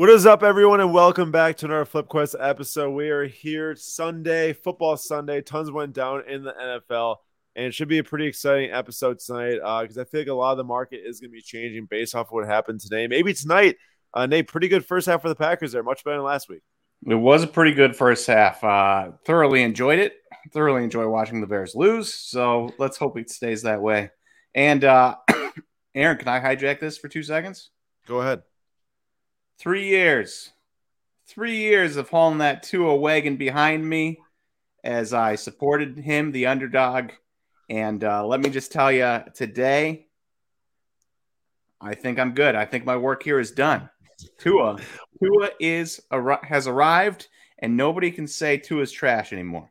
What is up, everyone, and welcome back to another Flip Quest episode. We are here Sunday, football Sunday. Tons went down in the NFL, and it should be a pretty exciting episode tonight because uh, I feel like a lot of the market is going to be changing based off of what happened today. Maybe tonight, uh, Nate, pretty good first half for the Packers there, much better than last week. It was a pretty good first half. Uh, thoroughly enjoyed it. Thoroughly enjoy watching the Bears lose. So let's hope it stays that way. And uh, Aaron, can I hijack this for two seconds? Go ahead. Three years. Three years of hauling that Tua wagon behind me as I supported him, the underdog. And uh, let me just tell you today, I think I'm good. I think my work here is done. Tua, Tua is has arrived, and nobody can say Tua's trash anymore.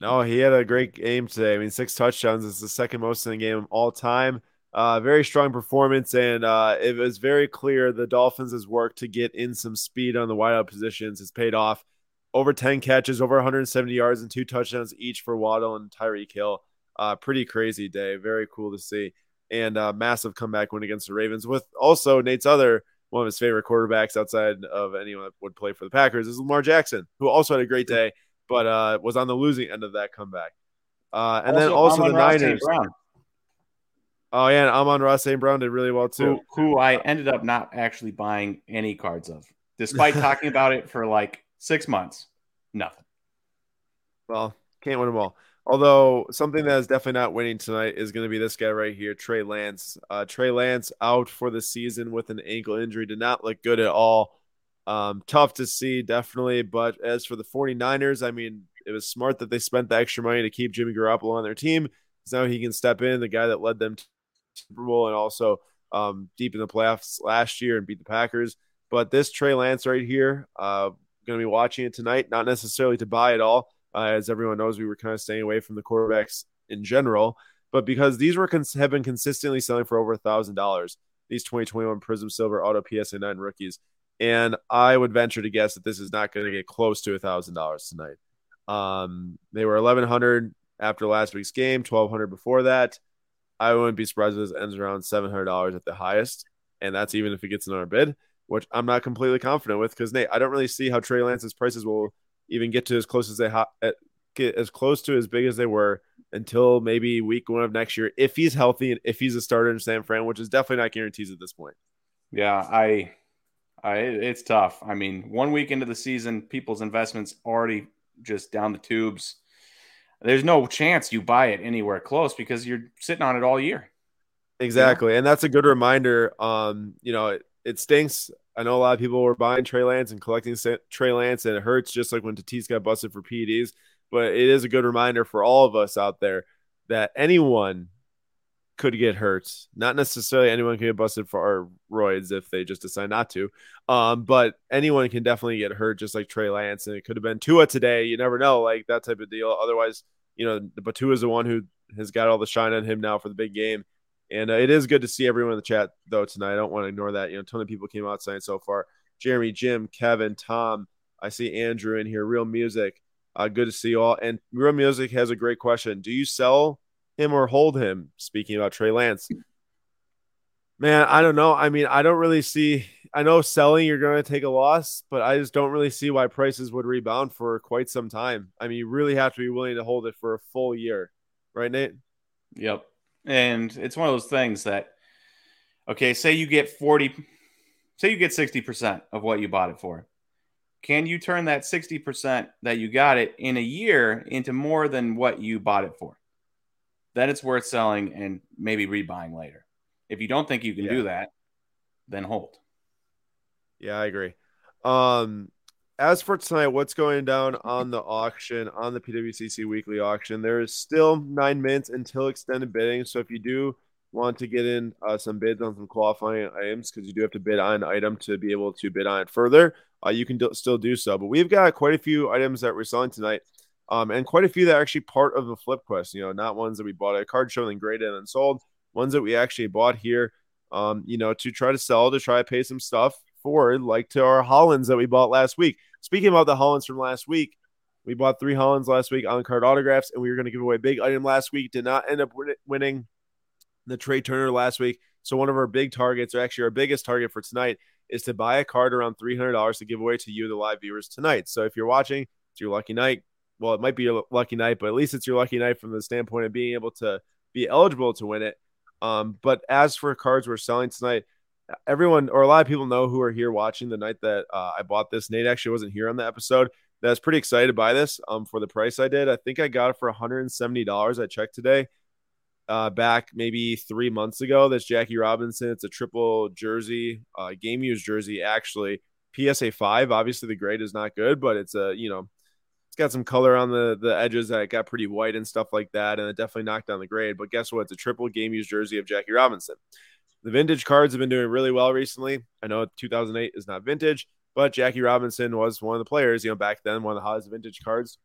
No, he had a great game today. I mean, six touchdowns is the second most in the game all time. Uh, very strong performance, and uh, it was very clear the Dolphins' work to get in some speed on the wideout positions has paid off. Over 10 catches, over 170 yards, and two touchdowns each for Waddle and Tyreek Hill. Uh, pretty crazy day. Very cool to see. And uh, massive comeback win against the Ravens with also Nate's other one of his favorite quarterbacks outside of anyone that would play for the Packers is Lamar Jackson, who also had a great day, but uh, was on the losing end of that comeback. Uh, and also, then also the Niners. Oh yeah, and Amon-Ra St. Brown did really well too. Who, who, I ended up not actually buying any cards of, despite talking about it for like six months. Nothing. Well, can't win them all. Although something that is definitely not winning tonight is going to be this guy right here, Trey Lance. Uh, Trey Lance out for the season with an ankle injury. Did not look good at all. Um, tough to see, definitely. But as for the 49ers, I mean, it was smart that they spent the extra money to keep Jimmy Garoppolo on their team because now he can step in, the guy that led them Super Bowl and also um, deep in the playoffs last year and beat the Packers. But this Trey Lance right here, uh, going to be watching it tonight. Not necessarily to buy it all, uh, as everyone knows, we were kind of staying away from the quarterbacks in general. But because these were cons- have been consistently selling for over a thousand dollars, these 2021 Prism Silver Auto PSA 9 rookies, and I would venture to guess that this is not going to get close to a thousand dollars tonight. Um, they were 1100 after last week's game, 1200 before that. I wouldn't be surprised if this ends around seven hundred dollars at the highest, and that's even if it gets another bid, which I'm not completely confident with because Nate, I don't really see how Trey Lance's prices will even get to as close as they ha- get as close to as big as they were until maybe week one of next year if he's healthy and if he's a starter in San Fran, which is definitely not guarantees at this point. Yeah, I, I, it's tough. I mean, one week into the season, people's investments already just down the tubes there's no chance you buy it anywhere close because you're sitting on it all year. Exactly. You know? And that's a good reminder. Um, you know, it, it stinks. I know a lot of people were buying Trey Lance and collecting Trey Lance, and it hurts just like when Tatis got busted for PEDs. But it is a good reminder for all of us out there that anyone could get hurt. Not necessarily anyone can get busted for roids if they just decide not to. Um, but anyone can definitely get hurt, just like Trey Lance, and it could have been Tua today. You never know, like that type of deal. Otherwise, you know, but Tua is the one who has got all the shine on him now for the big game. And uh, it is good to see everyone in the chat though tonight. I don't want to ignore that. You know, a ton of people came out so far. Jeremy, Jim, Kevin, Tom. I see Andrew in here. Real music. Uh, good to see you all. And Real Music has a great question. Do you sell him or hold him. Speaking about Trey Lance, man, I don't know. I mean, I don't really see. I know selling you're going to take a loss, but I just don't really see why prices would rebound for quite some time. I mean, you really have to be willing to hold it for a full year, right, Nate? Yep. And it's one of those things that, okay, say you get 40, say you get 60% of what you bought it for. Can you turn that 60% that you got it in a year into more than what you bought it for? Then it's worth selling and maybe rebuying later. If you don't think you can yeah. do that, then hold. Yeah, I agree. Um, as for tonight, what's going down on the auction on the PWCC weekly auction? There is still nine minutes until extended bidding. So if you do want to get in uh, some bids on some qualifying items, because you do have to bid on an item to be able to bid on it further, uh, you can do, still do so. But we've got quite a few items that we're selling tonight um, and quite a few that are actually part of the flip quest. You know, not ones that we bought at a card show and graded and sold, ones that we actually bought here. Um, you know, to try to sell, to try to pay some stuff forward, like to our Hollands that we bought last week. Speaking about the Hollands from last week, we bought three Hollands last week on card autographs, and we were going to give away a big item last week. Did not end up winning the Trea Turner last week. So one of our big targets, or actually our biggest target for tonight, is to buy a card around $300 to give away to you, the live viewers tonight. So if you're watching, it's your lucky night. Well, it might be your lucky night, but at least it's your lucky night from the standpoint of being able to be eligible to win it. Um, but as for cards we're selling tonight, everyone or a lot of people know who are here watching the night that uh, I bought this. Nate actually wasn't here on the episode. That's pretty excited by this um, for the price I did. I think I got it for $170. I checked today uh, back maybe three months ago. That's Jackie Robinson. It's a triple jersey, uh, game used jersey, actually. PSA 5. Obviously, the grade is not good, but it's a, you know, it's got some color on the, the edges that got pretty white and stuff like that. And it definitely knocked down the grade. But guess what? It's a triple game used jersey of Jackie Robinson. The vintage cards have been doing really well recently. I know 2008 is not vintage, but Jackie Robinson was one of the players, you know, back then, one of the hottest vintage cards.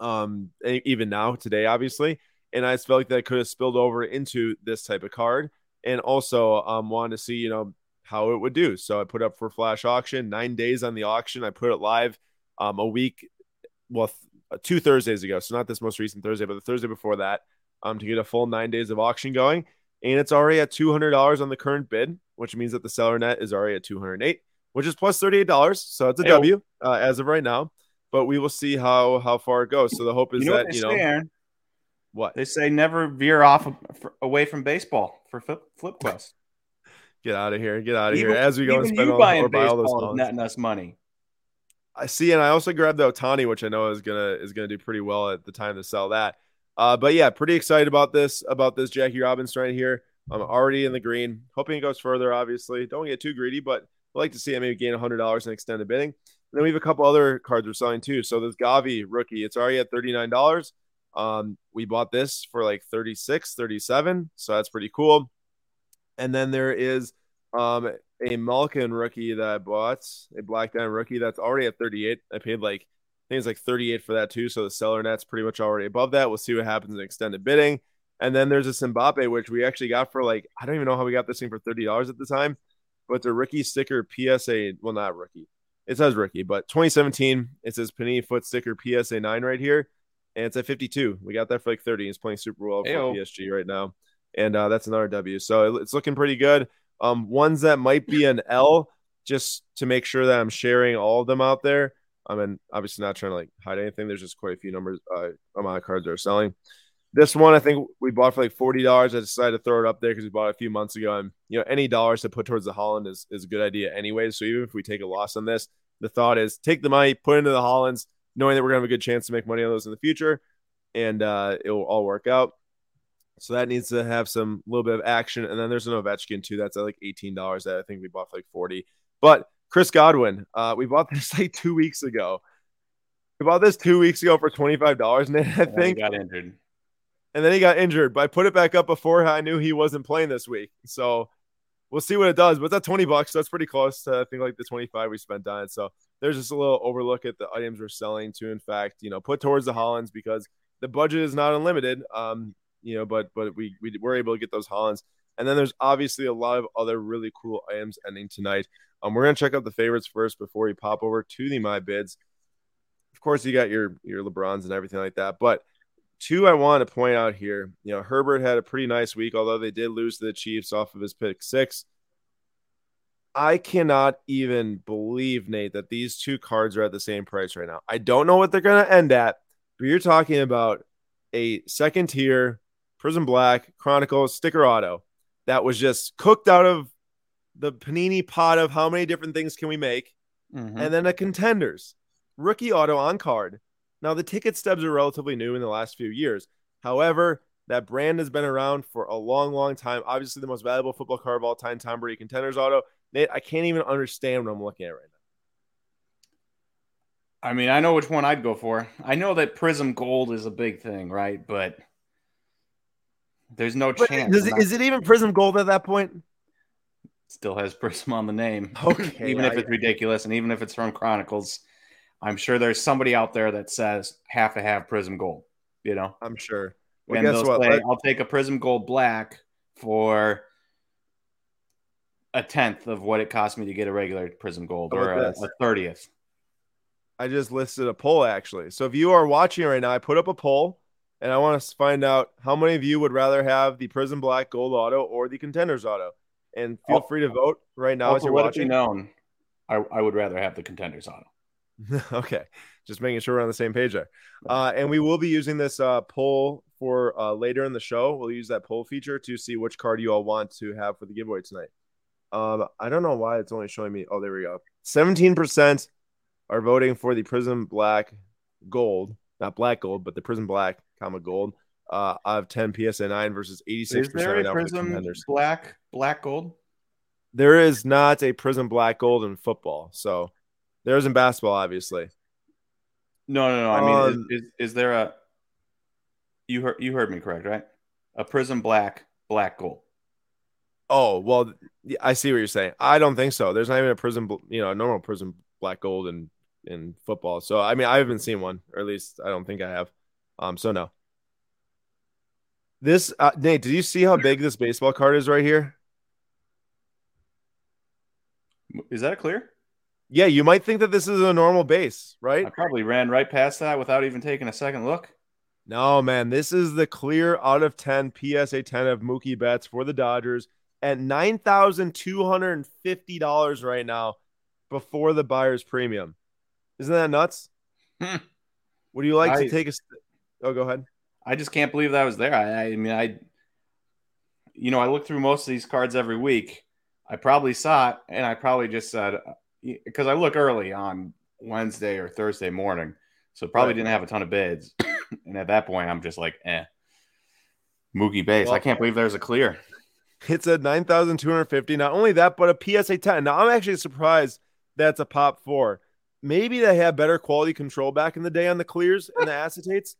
Um, even now, today, obviously and I just felt like that could have spilled over into this type of card. And also um, wanted to see, you know, how it would do. So I put up for flash auction, nine days on the auction. I put it live um, a week, well, th- two Thursdays ago. So not this most recent Thursday, but the Thursday before that, um, to get a full nine days of auction going. And it's already at two hundred dollars on the current bid, which means that the seller net is already at two hundred eight, which is plus thirty eight dollars. So it's a W uh, as of right now. But we will see how how far it goes. So the hope is you know that you know. What they say? Never veer off away from baseball for flip, flip quest. Get out of here! Get out of here! As we go and spend all, or buy all those netting us money. I see, and I also grabbed the Ohtani, which I know is gonna is gonna do pretty well at the time to sell that. Uh, but yeah, pretty excited about this about this Jackie Robinson right here. I'm already in the green, hoping it goes further. Obviously, don't get too greedy, but I'd like to see it maybe gain hundred dollars in extended bidding. And then we have a couple other cards we're selling too. So this Gavi rookie, it's already at thirty nine dollars. Um, we bought this for like 36, 37. So that's pretty cool. And then there is um, a Malkin rookie that I bought, a black diamond rookie that's already at 38. I paid like, I think it's like 38 for that too. So the seller net's pretty much already above that. We'll see what happens in extended bidding. And then there's a Mbappe, which we actually got for like, I don't even know how we got this thing for $30 at the time, but the rookie sticker PSA, well, not rookie. It says rookie, but 2017, it says Panini foot sticker PSA 9 right here and it's at 52. We got that for like 30. He's playing super well for Ayo. PSG right now, and uh, that's another W. So it's looking pretty good. Um, ones that might be an L, just to make sure that I'm sharing all of them out there. I mean, obviously not trying to like hide anything. There's just quite a few numbers, uh, amount of cards that are selling. This one, I think we bought for like forty dollars. I decided to throw it up there because we bought it a few months ago, and you know, any dollars to put towards the Holland is is a good idea anyway. So even if we take a loss on this, the thought is take the money, put into the Hollands, knowing that we're gonna have a good chance to make money on those in the future, and uh, it will all work out. So that needs to have some little bit of action. And then there's an Ovechkin too. That's at like eighteen dollars. That I think we bought for like forty. But Chris Godwin, uh, we bought this like two weeks ago. We bought this two weeks ago for twenty five dollars, and I think got injured. And then he got injured, but I put it back up before I knew he wasn't playing this week. So we'll see what it does. But that's 20 bucks. So that's pretty close to I think like the 25 we spent on it. So there's just a little overlook at the items we're selling to, in fact, you know, put towards the Hollands because the budget is not unlimited. Um, you know, but but we we were able to get those Hollands. And then there's obviously a lot of other really cool items ending tonight. Um, we're gonna check out the favorites first before we pop over to the my bids. Of course, you got your your LeBrons and everything like that, but two I want to point out here. You know, Herbert had a pretty nice week, although they did lose to the Chiefs off of his pick six. I cannot even believe, Nate, that these two cards are at the same price right now. I don't know what they're going to end at, but you're talking about a second tier Prism Black Chronicles, sticker auto that was just cooked out of the panini pot of how many different things can we make, mm-hmm. and then a contenders rookie auto on card. Now the ticket stubs are relatively new in the last few years. However, that brand has been around for a long, long time. Obviously, the most valuable football card of all time, Tom Brady Contenders Auto. Nate, I can't even understand what I'm looking at right now. I mean, I know which one I'd go for. I know that Prism Gold is a big thing, right? But there's no but chance. Is it even Prism Gold at that point? Still has Prism on the name. Okay. even I, if it's ridiculous and even if it's from Chronicles, I'm sure there's somebody out there that says have to have Prism Gold, you know? I'm sure. Well, and guess what? Say, I'll take a Prism Gold Black for a tenth of what it cost me to get a regular Prism Gold or a, a 30th. I just listed a poll actually. So if you are watching right now, I put up a poll and I want to find out how many of you would rather have the Prism Black Gold Auto or the Contenders Auto. and feel free to vote right now as you're let it be watching. known, I, I would rather have the contenders auto. okay, just making sure we're on the same page there. Uh, and we will be using this uh, poll for uh, later in the show. We'll use that poll feature to see which card you all want to have for the giveaway tonight. Um, I don't know why it's only showing me. Oh, there we go. Seventeen percent are voting for the Prism Black Gold, not Black Gold, but the Prism Black, comma Gold. Uh, of 10 PSA 9 versus 86% Is there right a now for the Prism black black gold? There is not a Prism Black Gold in football. So there is in basketball, obviously. No, no, no. I mean, Um, is, is is there a? You heard you heard me correct, right? A Prism black black gold. Oh well, I see what you're saying. I don't think so. There's not even a prism, you know, a normal prism black gold in in football. So I mean, I haven't seen one, or at least I don't think I have. Um, so no. This uh, Nate, did you see how big this baseball card is right here? Is that clear? Yeah, you might think that this is a normal base, right? I probably ran right past that without even taking a second look. No, man, this is the clear out of 10 PSA 10 of Mookie Betts for the Dodgers at $9,250 right now before the buyer's premium. Isn't that nuts? Hmm. Would you like I- to take a st- Oh, go ahead. I just can't believe that was there. I, I mean, I, you know, I look through most of these cards every week. I probably saw it, and I probably just said because I look early on Wednesday or Thursday morning, so probably Right. didn't have a ton of bids. and at that point, I'm just like, eh, Mookie base. Well- I can't believe there's a clear. It's at 9,250. Not only that, but a PSA 10. Now, I'm actually surprised that's a pop four. Maybe they had better quality control back in the day on the clears and the acetates,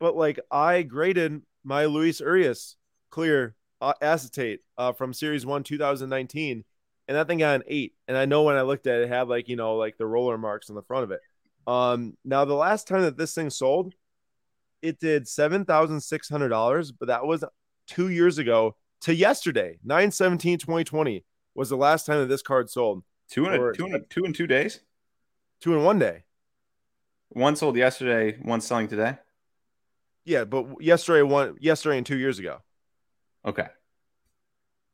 but like I graded my Luis Urias clear uh, acetate uh, from Series 1 2019, and that thing got an eight. And I know when I looked at it, it had like, you know, like the roller marks on the front of it. Um, now, the last time that this thing sold, it did $7,600, but that was two years ago to yesterday, 9 17 2020 was the last time that this card sold. Two and Or- a, two in a, two in two days. Two in one day. One sold yesterday. One selling today. Yeah, but yesterday, one yesterday and two years ago. Okay.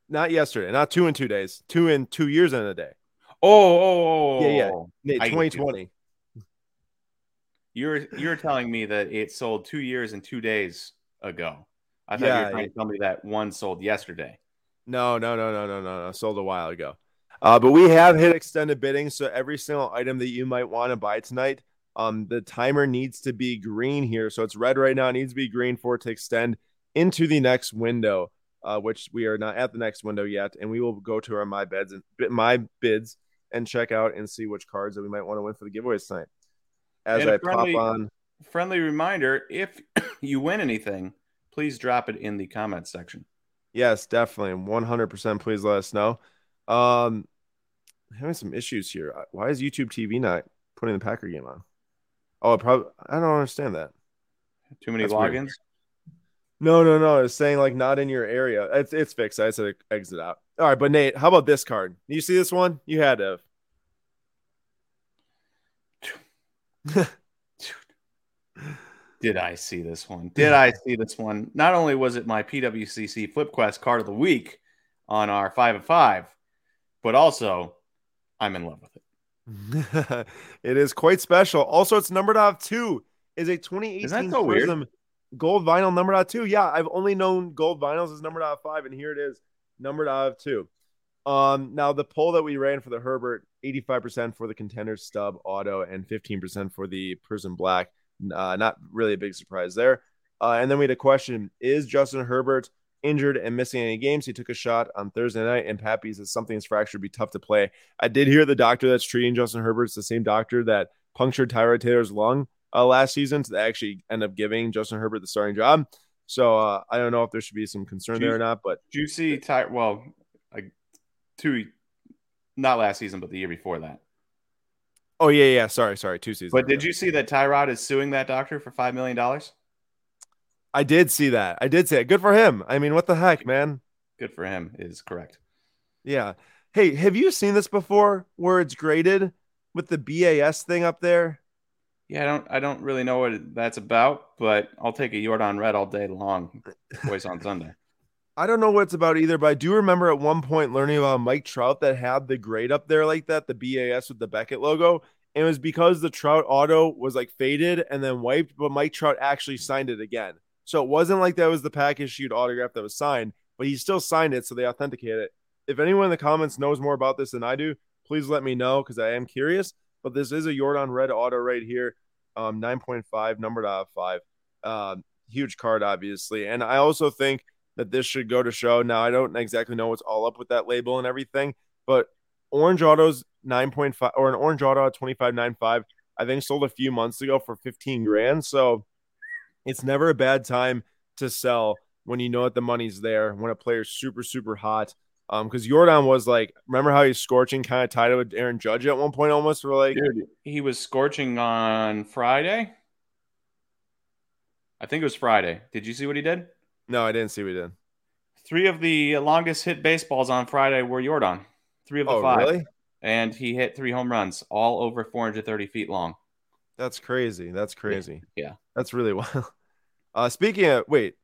Not yesterday, not two in two days, two in two years and a day. Oh, oh, oh, oh, oh, oh Yeah, yeah. oh. Nate, I get you. 2020. You're you're telling me that it sold two years and two days ago. I thought you were trying yeah. to tell me that one sold yesterday. No, no, no, no, no, no, no. Sold a while ago. Uh, but we have hit extended bidding, so every single item that you might want to buy tonight, um, the timer needs to be green here. So it's red right now. It needs to be green for it to extend into the next window, uh, which we are not at the next window yet, and we will go to our my bids and my bids and check out and see which cards that we might want to win for the giveaways tonight. As I friendly- pop on, Friendly reminder: if you win anything, please drop it in the comments section. Yes, definitely. 100% please let us know. Um having some issues here. Why is YouTube TV not putting the Packer game on? Oh, probably I don't understand that. Too many That's weird. logins. No, no, no. It's saying like not in your area. It's it's fixed. I said exit out. All right, but Nate, how about this card? You see this one? You had to. Did I see this one? Did I see this one? Not only was it my PWCC FlipQuest card of the week on our five of five, but also I'm in love with it. it is quite special. Also, it's numbered out of two. Is a 2018 Isn't so weird? Prism gold vinyl numbered out of two. Yeah, I've only known gold vinyls is numbered out of five, and here it is numbered out of two. Um, now the poll that we ran for the Herbert, 85% for the contender stub auto and 15% for the Prism Black. Uh, not really a big surprise there. Uh, and then we had a question: Is Justin Herbert injured and missing any games? He took a shot on Thursday night, and Pappy says something's fractured, be tough to play. I did hear the doctor that's treating Justin Herbert is the same doctor that punctured Tyrod Taylor's lung uh, last season. So they actually end up giving Justin Herbert the starting job. So uh, I don't know if there should be some concern there or not, but Did you see Ty? Well, like two, not last season, but the year before that. oh yeah, yeah, sorry, sorry, two seasons. But did you see that Tyrod is suing that doctor for five million dollars? I did see that. I did say it. Good for him. I mean, what the heck, man? Good for him. Is correct. Yeah. Hey, have you seen this before where it's graded with the BAS thing up there? Yeah, I don't. I don't really know what that's about, but I'll take a Jordan Red all day long. Boys on Sunday. I don't know what it's about either, but I do remember at one point learning about Mike Trout that had the grade up there like that, the BAS with the Beckett logo. And it was because the Trout auto was like faded and then wiped, but Mike Trout actually signed it again. So it wasn't like that was the pack issued autograph that was signed, but he still signed it. So they authenticate it. If anyone in the comments knows more about this than I do, please let me know because I am curious. But this is a Yordan red auto right here, um, 9.5, numbered out of five. Um, huge card, obviously. And I also think that this should go to show. Now, I don't exactly know what's all up with that label and everything, but Orange Autos 9.5 or an Orange Auto at 25.95, I think sold a few months ago for 15 grand. So it's never a bad time to sell when you know that the money's there, when a player's super, super hot. Um, because Yordan was like, remember how he's scorching, kind of tied it with Aaron Judge at one point almost for like Dude, he was scorching on Friday. I think it was Friday. Did you see what he did? No, I didn't see what he did. Three of the longest hit baseballs on Friday were Yordan. Three of the Oh, five. really? And he hit three home runs, all over 430 feet long. That's crazy. That's crazy. Yeah. That's really wild. Uh, speaking of, wait,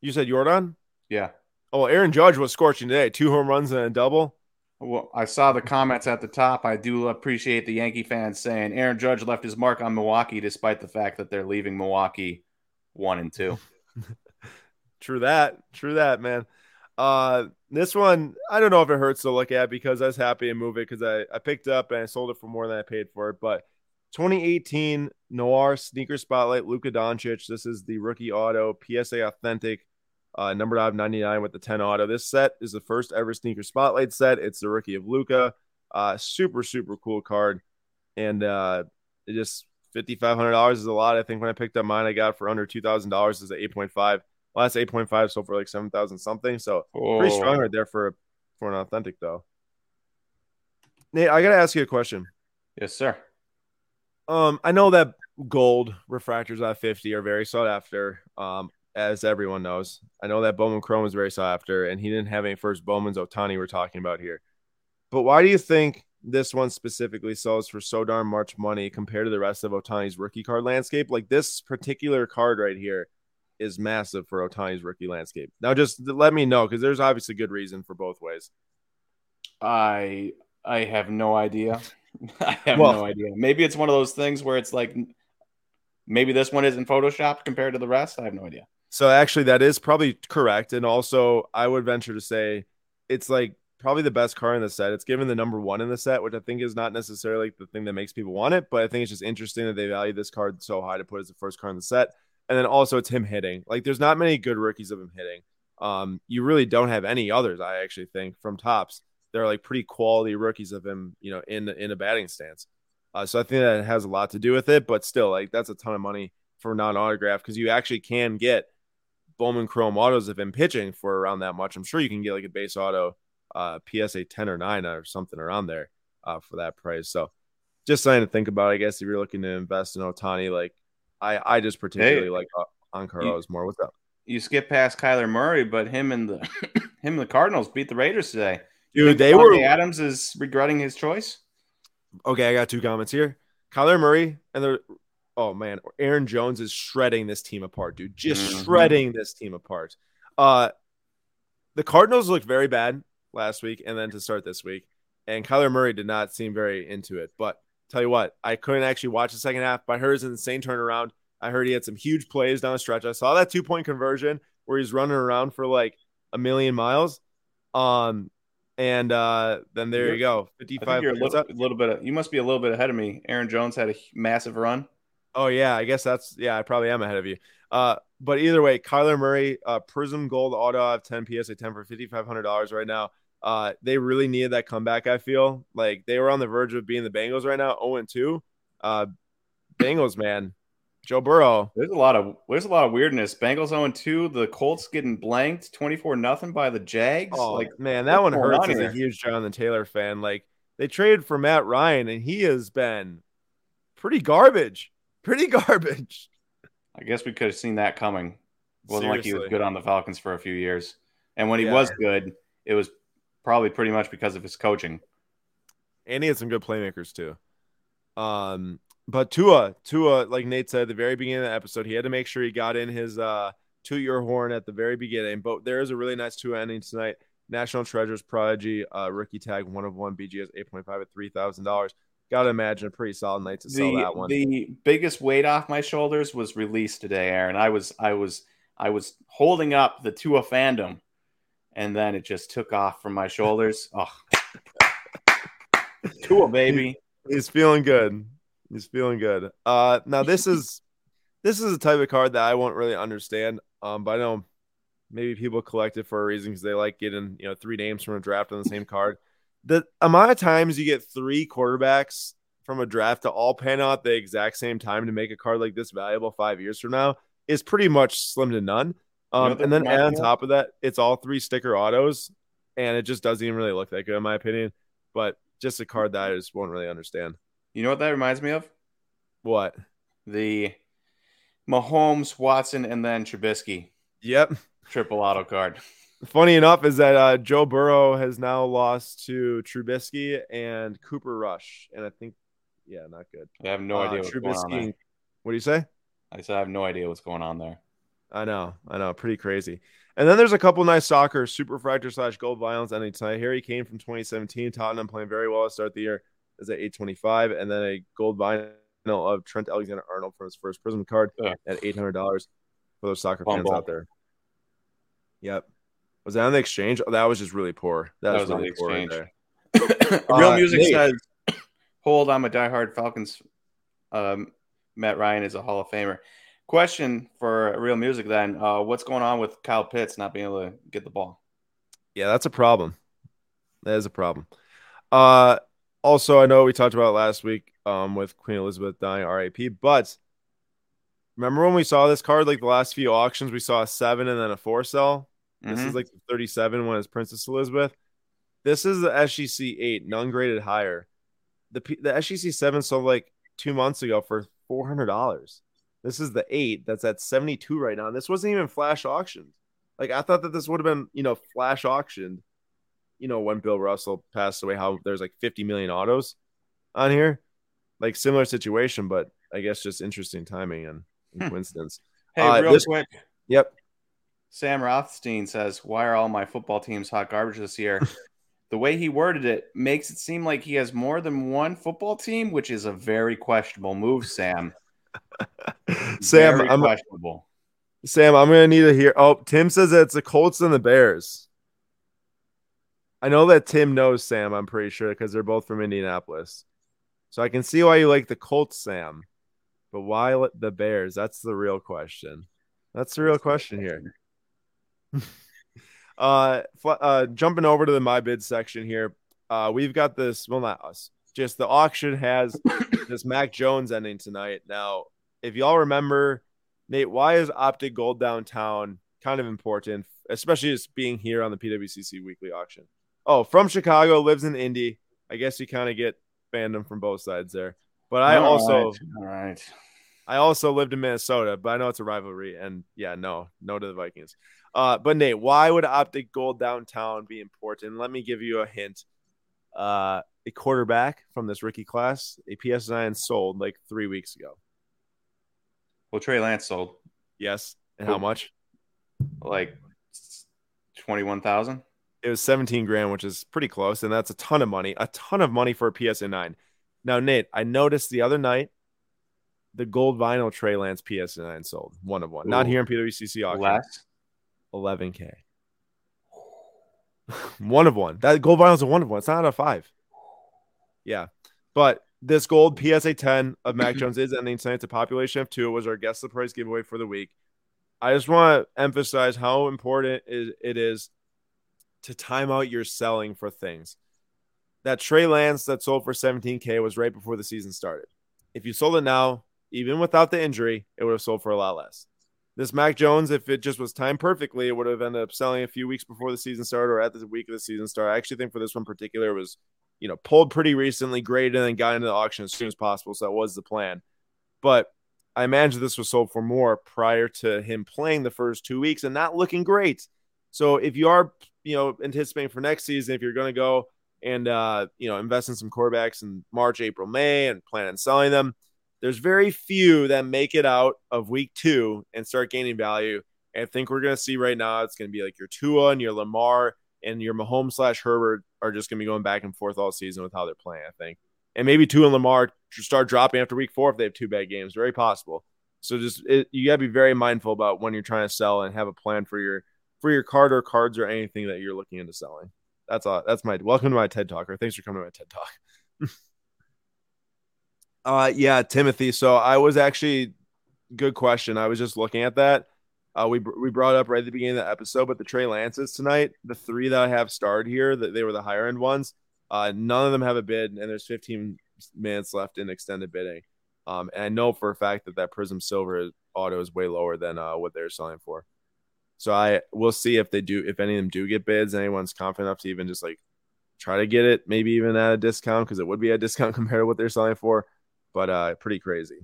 you said Jordan? Yeah. Oh, Aaron Judge was scorching today. Two home runs and a double. Well, I saw the comments at the top. I do appreciate the Yankee fans saying Aaron Judge left his mark on Milwaukee, despite the fact that they're leaving Milwaukee one and two. True that. True that, man. Uh, this one, I don't know if it hurts to look at because I was happy to move it because I, I picked up and I sold it for more than I paid for it. But 2018 Noir Sneaker Spotlight Luka Doncic. This is the rookie auto PSA Authentic, uh, numbered out of 99 with the 10 auto. This set is the first ever Sneaker Spotlight set. It's the rookie of Luka. Uh, super super cool card, and uh, it just fifty five hundred dollars is a lot. I think when I picked up mine, I got for under two thousand dollars. Is at eight point five. Last eight point five sold for like seven thousand something. So pretty Oh. strong right there for for an authentic though. Nate, I gotta ask you a question. Yes, sir. Um, I know that gold refractors at 50 are very sought after. Um, as everyone knows, I know that Bowman Chrome is very sought after, and he didn't have any first Bowman's Ohtani we're talking about here. But why do you think this one specifically sells for so darn much money compared to the rest of Ohtani's rookie card landscape? Like this particular card right here is massive for Ohtani's rookie landscape. Now, just let me know because there's obviously good reason for both ways. I I have no idea. I have Well- no idea. Maybe it's one of those things where it's like maybe this one isn't photoshopped compared to the rest. I have no idea. So actually, that is probably correct. And also, I would venture to say it's like probably the best car in the set. It's given the number one in the set, which I think is not necessarily the thing that makes people want it, but I think it's just interesting that they value this card so high to put as the first car in the set. And then also, it's him hitting. Like, there's not many good rookies of him hitting. Um, you really don't have any others. I actually think from Topps, they're like pretty quality rookies of him, you know, in in a batting stance. Uh, so I think that has a lot to do with it, but still, like that's a ton of money for non autograph because you actually can get Bowman Chrome autos of him pitching for around that much. I'm sure you can get like a base auto, uh, PSA 10 or 9 or something around there uh, for that price. So just something to think about, I guess, if you're looking to invest in Ohtani. Like, I, I just particularly Hey. like on Carlos more. What's up? You skip past Kyler Murray, but him and the him and the Cardinals beat the Raiders today. Dude, they were Adams is regretting his choice. okay. I got two comments here. Kyler Murray and the oh man, Aaron Jones is shredding this team apart, dude. Just Mhm. shredding this team apart. Uh, the Cardinals looked very bad last week, and then to start this week, and Kyler Murray did not seem very into it. But tell you what, I couldn't actually watch the second half, but I heard it's an insane turnaround. I heard he had some huge plays down the stretch. I saw that two point conversion where he's running around for like a million miles. Um, and uh, then there you go, fifty-five. you're a little, little bit. You must be a little bit ahead of me. Aaron Jones had a massive run. Oh yeah, I guess that's yeah. I probably am ahead of you. Uh, but either way, Kyler Murray, uh, Prism Gold Auto I have ten PSA ten for fifty five hundred dollars right now. Uh, they really needed that comeback. I feel like they were on the verge of being the Bengals right now, zero and two. Uh, Bengals man, Joe Burrow. There's a lot of there's a lot of weirdness. Bengals 0 2. The Colts getting blanked 24 nothing by the Jags. Oh like man, that one hurts as a huge Jonathan Taylor fan. Like they traded for Matt Ryan, and he has been pretty garbage. Pretty garbage. I guess we could have seen that coming. Wasn't like he was good on the Falcons for a few years. And when he Yeah. was good, it was probably pretty much because of his coaching. and he had some good playmakers too. Um, but Tua, Tua, like Nate said at the very beginning of the episode, he had to make sure he got in his uh toot your horn at the very beginning, but there is a really nice two ending tonight. National Treasures Prodigy uh, rookie tag one of one BGS eight point five at three thousand dollars. Got to imagine a pretty solid night to sell the, that one. The biggest weight off my shoulders was released today, Aaron. I was I was I was holding up the Tua fandom, and then it just took off from my shoulders. Oh, Tua baby. He's feeling good. He's feeling good. Uh, now this is this is a type of card that I won't really understand. Um, but I know maybe people collect it for a reason because they like getting you know three names from a draft on the same card. The amount of times you get three quarterbacks from a draft to all pan out the exact same time to make a card like this valuable five years from now is pretty much slim to none. Um, you know and then on top of that, it's all three sticker autos, and it just doesn't even really look that good in my opinion. But just a card that I just won't really understand. You know what that reminds me of? What? The Mahomes, Watson, and then Trubisky. Yep. Triple auto card. Funny enough is that uh, Joe Burrow has now lost to Trubisky and Cooper Rush, and I think, yeah, not good. I have no uh, idea what's Trubisky, going on there. What do you say? I said I have no idea what's going on there. I know, I know, pretty crazy. And then there's a couple nice soccer super fractor slash gold vinyls ending tonight. Harry Kane from 2017, Tottenham playing very well to start the year is at 825, and then a gold vinyl of Trent Alexander Arnold for his first Prism card yeah. at $800 for those soccer fans out there. Yep. Was that on the exchange? Oh, that was just really poor. That, that was, really poor right there. Real uh, music Nate. says, "Hold, I'm a diehard Falcons." Um, Matt Ryan is a Hall of Famer. Question for Real Music then: uh, What's going on with Kyle Pitts not being able to get the ball? Yeah, that's a problem. That is a problem. Uh, also, I know we talked about last week um, with Queen Elizabeth dying, RAP, but remember when we saw this card like the last few auctions, we saw a seven and then a four sell. Mm-hmm. This is mm-hmm. like the 37 one is Princess Elizabeth. This is the SGC eight, none graded higher. The the SGC seven sold like two months ago for four hundred dollars. This is the eight that's at 72 right now. And this wasn't even flash auctioned. Like I thought that this would have been, you know, flash auctioned. You know, when Bill Russell passed away, how there's like 50 million autos on here. Like similar situation, but I guess just interesting timing and, and hmm. coincidence. Hey, uh, real this, quick. Yep. Sam Rothstein says, Why are all my football teams hot garbage this year? the way he worded it makes it seem like he has more than one football team, which is a very questionable move, Sam. Sam, very I'm questionable. Sam, I'm gonna need to hear. Oh, Tim says that it's the Colts and the Bears. I know that Tim knows Sam. I'm pretty sure because they're both from Indianapolis, so I can see why you like the Colts, Sam. But why the Bears? That's the real question. That's the real question here. uh, uh, jumping over to the my bid section here. Uh, we've got this. Well, not us. Just the auction has this Mac Jones ending tonight. Now, if y'all remember, Nate, why is Optic Gold downtown kind of important, especially just being here on the PWCC weekly auction? Oh, from Chicago, lives in Indy. I guess you kind of get fandom from both sides there. But I all also, right. all right. I also lived in Minnesota, but I know it's a rivalry. And yeah, no, no to the Vikings. Uh, but Nate, why would Optic Gold downtown be important? Let me give you a hint. Uh, a quarterback from this rookie class, a PS9 sold like three weeks ago. Well, Trey Lance sold. Yes. And how much? Like 21,000. It was 17 grand, which is pretty close. And that's a ton of money, a ton of money for a PSA 9. Now, Nate, I noticed the other night the gold vinyl Trey Lance PSA 9 sold one of one. Ooh. Not here in PWCC auction. Less? 11K. one of one. That gold vinyl is a one of one. It's not a five. Yeah. But this gold PSA 10 of Mac Jones is ending tonight. It's a population of two. It was our guest the price giveaway for the week. I just want to emphasize how important it is to time out your selling for things. That Trey Lance that sold for 17K was right before the season started. If you sold it now, even without the injury, it would have sold for a lot less. This Mac Jones, if it just was timed perfectly, it would have ended up selling a few weeks before the season started or at the week of the season start. I actually think for this one particular, it was, you know, pulled pretty recently, graded, and then got into the auction as soon as possible. So that was the plan. But I imagine this was sold for more prior to him playing the first two weeks and not looking great. So if you are, you know, anticipating for next season, if you're going to go and uh, you know invest in some quarterbacks in March, April, May, and plan on selling them, there's very few that make it out of week two and start gaining value And I think we're gonna see right now it's gonna be like your Tua and your Lamar and your Mahomes slash Herbert are just gonna be going back and forth all season with how they're playing. I think, and maybe Tua and Lamar should start dropping after week four if they have two bad games. Very possible. So just it, you gotta be very mindful about when you're trying to sell and have a plan for your for your card or cards or anything that you're looking into selling. That's all. That's my welcome to my TED Talker. Thanks for coming to my TED Talk. uh, yeah, Timothy. So I was actually good question. I was just looking at that. Uh, we we brought up right at the beginning of the episode, but the Trey Lances tonight, the three that I have starred here, that they were the higher end ones. Uh, none of them have a bid, and there's 15 minutes left in extended bidding. Um, and I know for a fact that that Prism Silver auto is way lower than uh, what they're selling for. So I will see if they do, if any of them do get bids. Anyone's confident enough to even just like try to get it, maybe even at a discount because it would be a discount compared to what they're selling for. But uh, pretty crazy.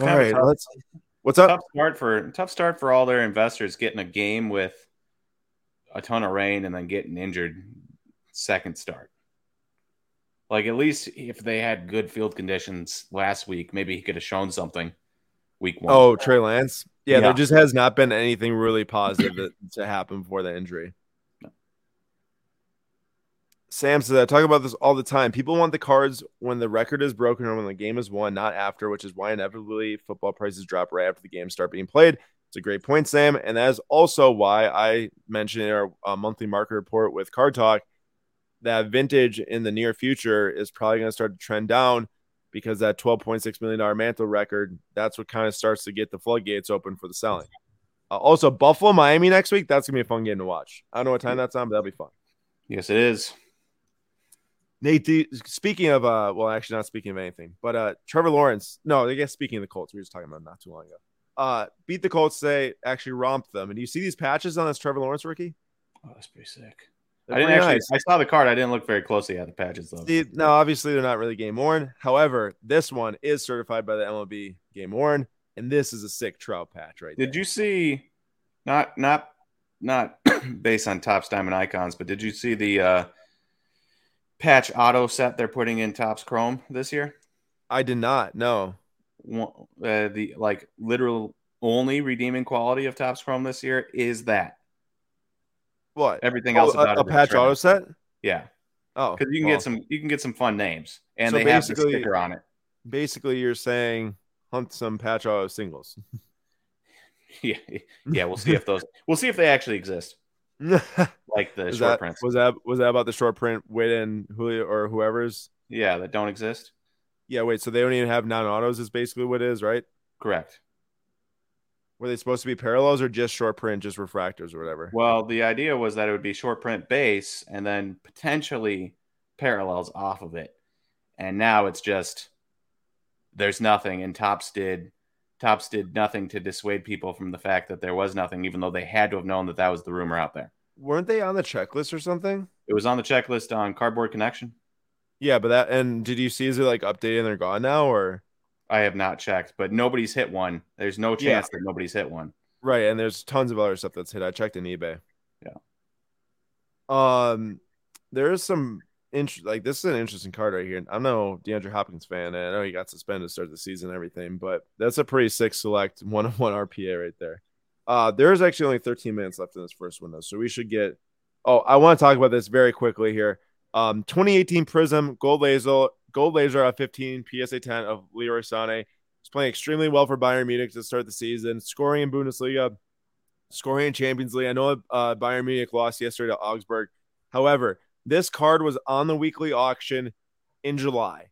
All right, tough, let's. What's up? Tough start for tough start for all their investors getting a game with a ton of rain and then getting injured second start. Like at least if they had good field conditions last week, maybe he could have shown something week one. Oh, Trey Lance. Yeah, yeah. there just has not been anything really positive that, to happen before the injury. Sam says I talk about this all the time. People want the cards when the record is broken or when the game is won, not after, which is why inevitably football prices drop right after the games start being played. It's a great point, Sam. And that is also why I mentioned in our uh, monthly market report with Card Talk that vintage in the near future is probably going to start to trend down because that $12.6 million mantle record, that's what kind of starts to get the floodgates open for the selling. Uh, also, Buffalo, Miami next week, that's going to be a fun game to watch. I don't know what time that's on, but that'll be fun. Yes, it is. Nate, speaking of, uh, well, actually, not speaking of anything, but uh, Trevor Lawrence, no, I guess speaking of the Colts, we were just talking about not too long ago. Uh, beat the Colts, say actually romped them. And do you see these patches on this Trevor Lawrence rookie? Oh, that's pretty sick. I didn't actually. Nice. I saw the card. I didn't look very closely at the patches though. See, no, obviously they're not really game worn. However, this one is certified by the MLB game worn, and this is a sick trout patch right Did there. you see? Not not not based on Topps Diamond Icons, but did you see the uh, patch auto set they're putting in Topps Chrome this year? I did not. No. Uh, the like literal only redeeming quality of Topps Chrome this year is that what? Everything oh, else about a, a patch auto set? Yeah. Oh, because you can well. get some you can get some fun names, and so they have the sticker on it. Basically, you're saying hunt some patch auto singles. yeah, yeah. We'll see if those. We'll see if they actually exist. like the was short that, prints. Was that was that about the short print Witt and Julio or whoever's? Yeah, that don't exist. Yeah, wait. So they don't even have non autos. Is basically what it is, right? Correct. Were they supposed to be parallels or just short print, just refractors or whatever? Well, the idea was that it would be short print base and then potentially parallels off of it. And now it's just there's nothing. And Topps did Topps did nothing to dissuade people from the fact that there was nothing, even though they had to have known that that was the rumor out there. Weren't they on the checklist or something? It was on the checklist on Cardboard Connection. Yeah, but that and did you see is it like updated and they're gone now or? I have not checked, but nobody's hit one. There's no chance yeah. that nobody's hit one. Right, and there's tons of other stuff that's hit. I checked in eBay. Yeah. Um, there is some interest. like this is an interesting card right here. I'm no DeAndre Hopkins fan, and I know he got suspended to start the season and everything, but that's a pretty sick select one of one RPA right there. Uh, there's actually only 13 minutes left in this first window, so we should get. Oh, I want to talk about this very quickly here. Um, 2018 Prism Gold Laser Gold Laser at 15 PSA 10 of Leroy Sané. He's playing extremely well for Bayern Munich to start the season, scoring in Bundesliga, scoring in Champions League. I know uh, Bayern Munich lost yesterday to Augsburg. However, this card was on the weekly auction in July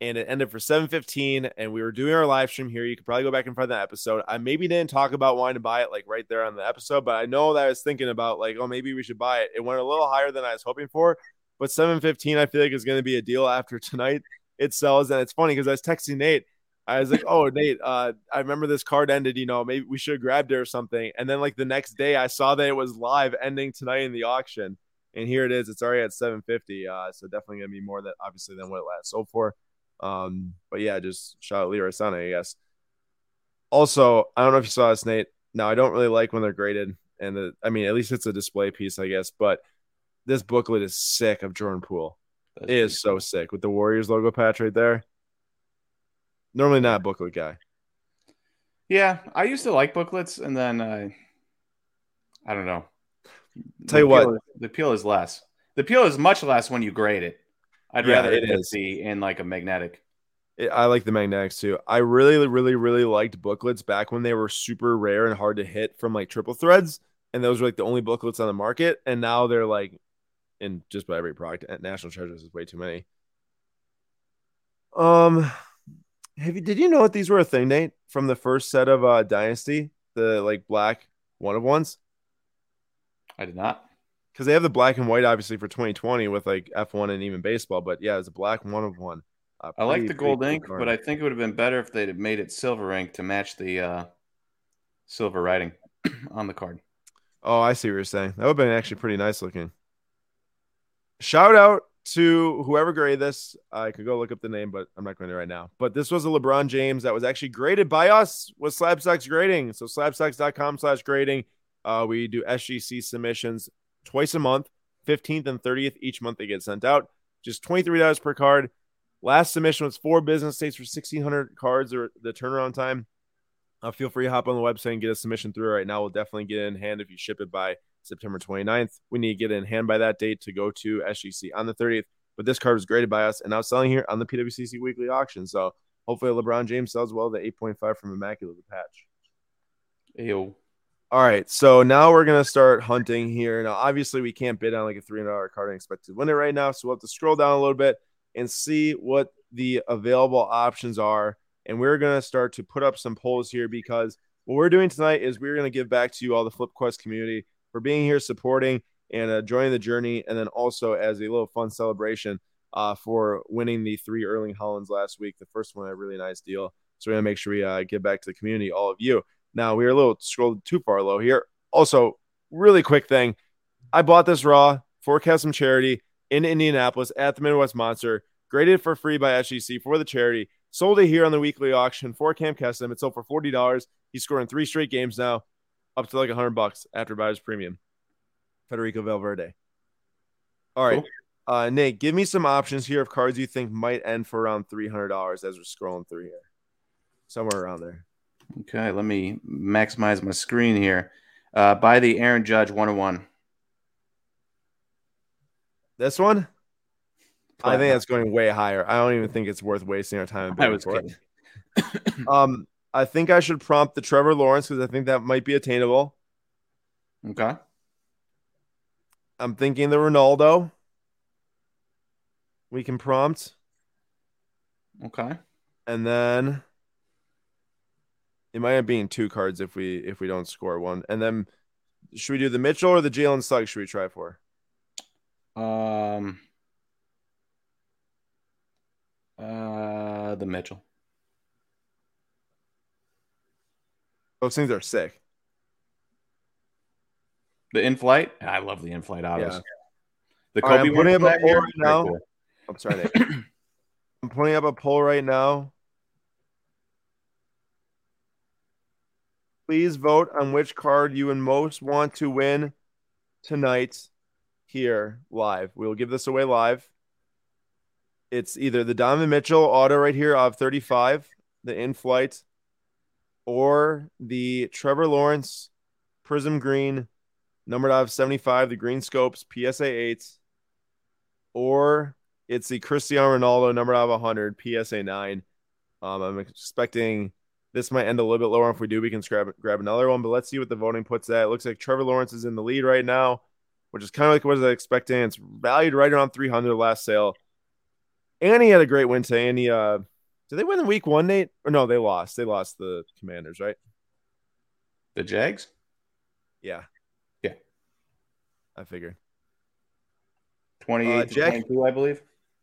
and it ended for 715 and we were doing our live stream here you could probably go back and find that episode i maybe didn't talk about wanting to buy it like right there on the episode but i know that i was thinking about like oh maybe we should buy it it went a little higher than i was hoping for but 715, I feel like is going to be a deal after tonight. It sells. And it's funny because I was texting Nate. I was like, oh, Nate, uh, I remember this card ended, you know, maybe we should have grabbed it or something. And then like the next day I saw that it was live ending tonight in the auction. And here it is. It's already at 750. Uh, so definitely gonna be more that obviously than what it last sold for. Um, but yeah, just shout out Leroy Sané, I guess. Also, I don't know if you saw this, Nate. Now I don't really like when they're graded, and the, I mean, at least it's a display piece, I guess. But this booklet is sick of Jordan Poole. That's it is so sick with the Warriors logo patch right there. Normally not a booklet guy. Yeah, I used to like booklets, and then uh, I don't know. Tell you the what. appeal is- the peel is less. The peel is much less when you grade it. I'd Yeah, rather it is. be in like a magnetic. It- I like the magnetics too. I really, really, really liked booklets back when they were super rare and hard to hit from like triple threads, and those were like the only booklets on the market. And now they're like in just about every product. National Treasures is way too many. Um, have you? Did you know that these were a thing, Nate, from the first set of uh Dynasty, the like black one of ones? I did not. Because they have the black and white obviously for 2020 with like F1 and even baseball, but yeah, it's a black one of one. Uh, I like the gold ink, card. but I think it would have been better if they'd have made it silver ink to match the uh, silver writing on the card. Oh, I see what you're saying. That would have been actually pretty nice looking. Shout out to whoever graded this. I could go look up the name, but I'm not going to right now. But this was a LeBron James that was actually graded by us with Slabstox grading. So slabstox.com slash grading. Uh, we do SGC submissions twice a month, 15th and 30th. Each month they get sent out. Just $23 per card. Last submission was four business days for 1,600 cards or the turnaround time. Uh, feel free to hop on the website and get a submission through right now. We'll definitely get it in hand if you ship it by September 29th. We need to get it in hand by that date to go to SGC on the 30th. But this card was graded by us and now selling here on the PWCC weekly auction. So hopefully LeBron James sells well the 8.5 from Immaculate the patch. Ew. All right, so now we're gonna start hunting here. Now, obviously, we can't bid on like a three hundred dollar card and expect to win it right now, so we'll have to scroll down a little bit and see what the available options are. And we're gonna start to put up some polls here because what we're doing tonight is we're gonna give back to you all the FlipQuest community for being here, supporting and uh, joining the journey, and then also as a little fun celebration uh, for winning the three Erling Haalands last week. The first one a really nice deal, so we're gonna make sure we uh, give back to the community, all of you. Now we are a little scrolled too far low here. Also, really quick thing. I bought this raw for Custom Charity in Indianapolis at the Midwest Monster, graded for free by SGC for the charity. Sold it here on the weekly auction for Camp Kesem. It sold for forty dollars. He's scoring three straight games now, up to like a hundred bucks after buyer's premium. Federico Valverde. All right, uh, Nate, give me some options here of cards you think might end for around three hundred dollars as we're scrolling through here, somewhere around there. Okay, let me maximize my screen here. Uh, buy the Aaron Judge 101. This one, I think that's going way higher. I don't even think it's worth wasting our time. I was kidding. Um, I think I should prompt the Trevor Lawrence because I think that might be attainable. Okay. I'm thinking the Ronaldo. We can prompt, Okay. and then it might end up being two cards if we if we don't score one. And then should we do the Mitchell or the Jalen Suggs? Should we try for? Um. Uh, the Mitchell. Those things are sick. The in flight. I love the in flight autos. Yeah. The right, Kobe I'm putting up a poll right now. cool. I'm sorry. I'm putting up a poll right now. Please vote on which card you would most want to win tonight here live. We will give this away live. It's either the Donovan Mitchell auto right here of 35, the in flight, or the Trevor Lawrence Prizm Green, numbered out of 75, the Green Scopes PSA 8, or it's the Cristiano Ronaldo number out of 100 PSA 9. Um, I'm expecting this might end a little bit lower. If we do, we can grab grab another one. But let's see what the voting puts at. It looks like Trevor Lawrence is in the lead right now, which is kind of like what I was expecting. It's valued right around 300 last sale. And he had a great win today. And he, uh, did they win in week one, Nate? Or no, they lost. They lost the Commanders, right? The Jags. Yeah. Yeah. I figured. 28 Uh, to Jack- 22, I believe.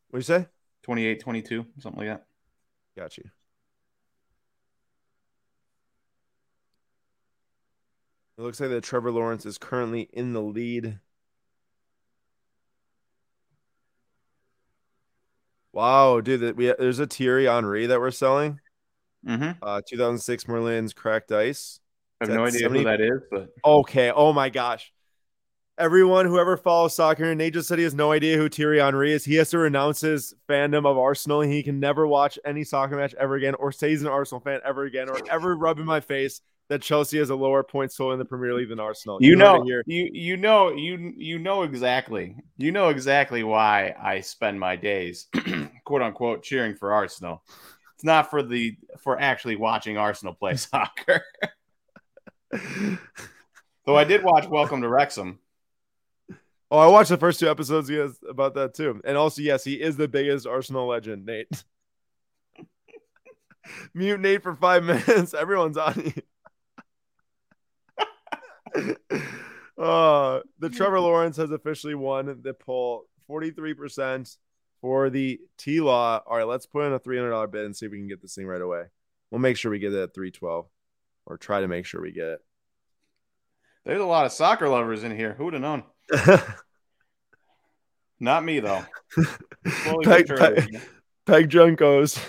What you say? 28 22, something like that. Got you. It looks like that Trevor Lawrence is currently in the lead. Wow, dude, we there's a Thierry Henry that we're selling. Mm-hmm. Uh 2006 Merlin's cracked ice. I have no idea 70? who that is, but Okay, oh my gosh. everyone, whoever follows soccer, Nate just said he has no idea who Thierry Henry is. He has to renounce his fandom of Arsenal. He can never watch any soccer match ever again, or say he's an Arsenal fan ever again, or ever rub in my face that Chelsea has a lower points total in the Premier League than Arsenal. You, you know, you you know, you you know exactly, you know exactly why I spend my days, quote unquote, cheering for Arsenal. It's not for the for actually watching Arsenal play soccer. Though I did watch Welcome to Wrexham. Oh, I watched the first two episodes yes, about that too. And also, yes, he is the biggest Arsenal legend, Nate. Mute Nate for five minutes. Everyone's on you. uh, the Trevor Lawrence has officially won the poll 43% for the T Law. All right, let's put in a $300 bid and see if we can get this thing right away. We'll make sure we get it at 312 or try to make sure we get it. There's a lot of soccer lovers in here. Who would have known? Not me though. Peg, Peg, Peg Junkos,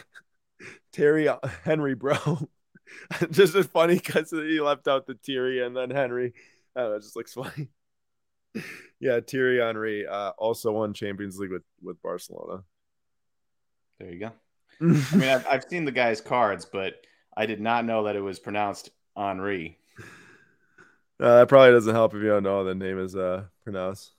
Terry Henry, bro. just as funny because he left out the Thierry and then Henry. I don't know, it just looks funny. yeah, Thierry Henry uh, also won Champions League with with Barcelona. There you go. I mean, I've, I've seen the guy's cards, but I did not know that it was pronounced Henri. Uh, that probably doesn't help if you don't know how the name is uh, pronounced.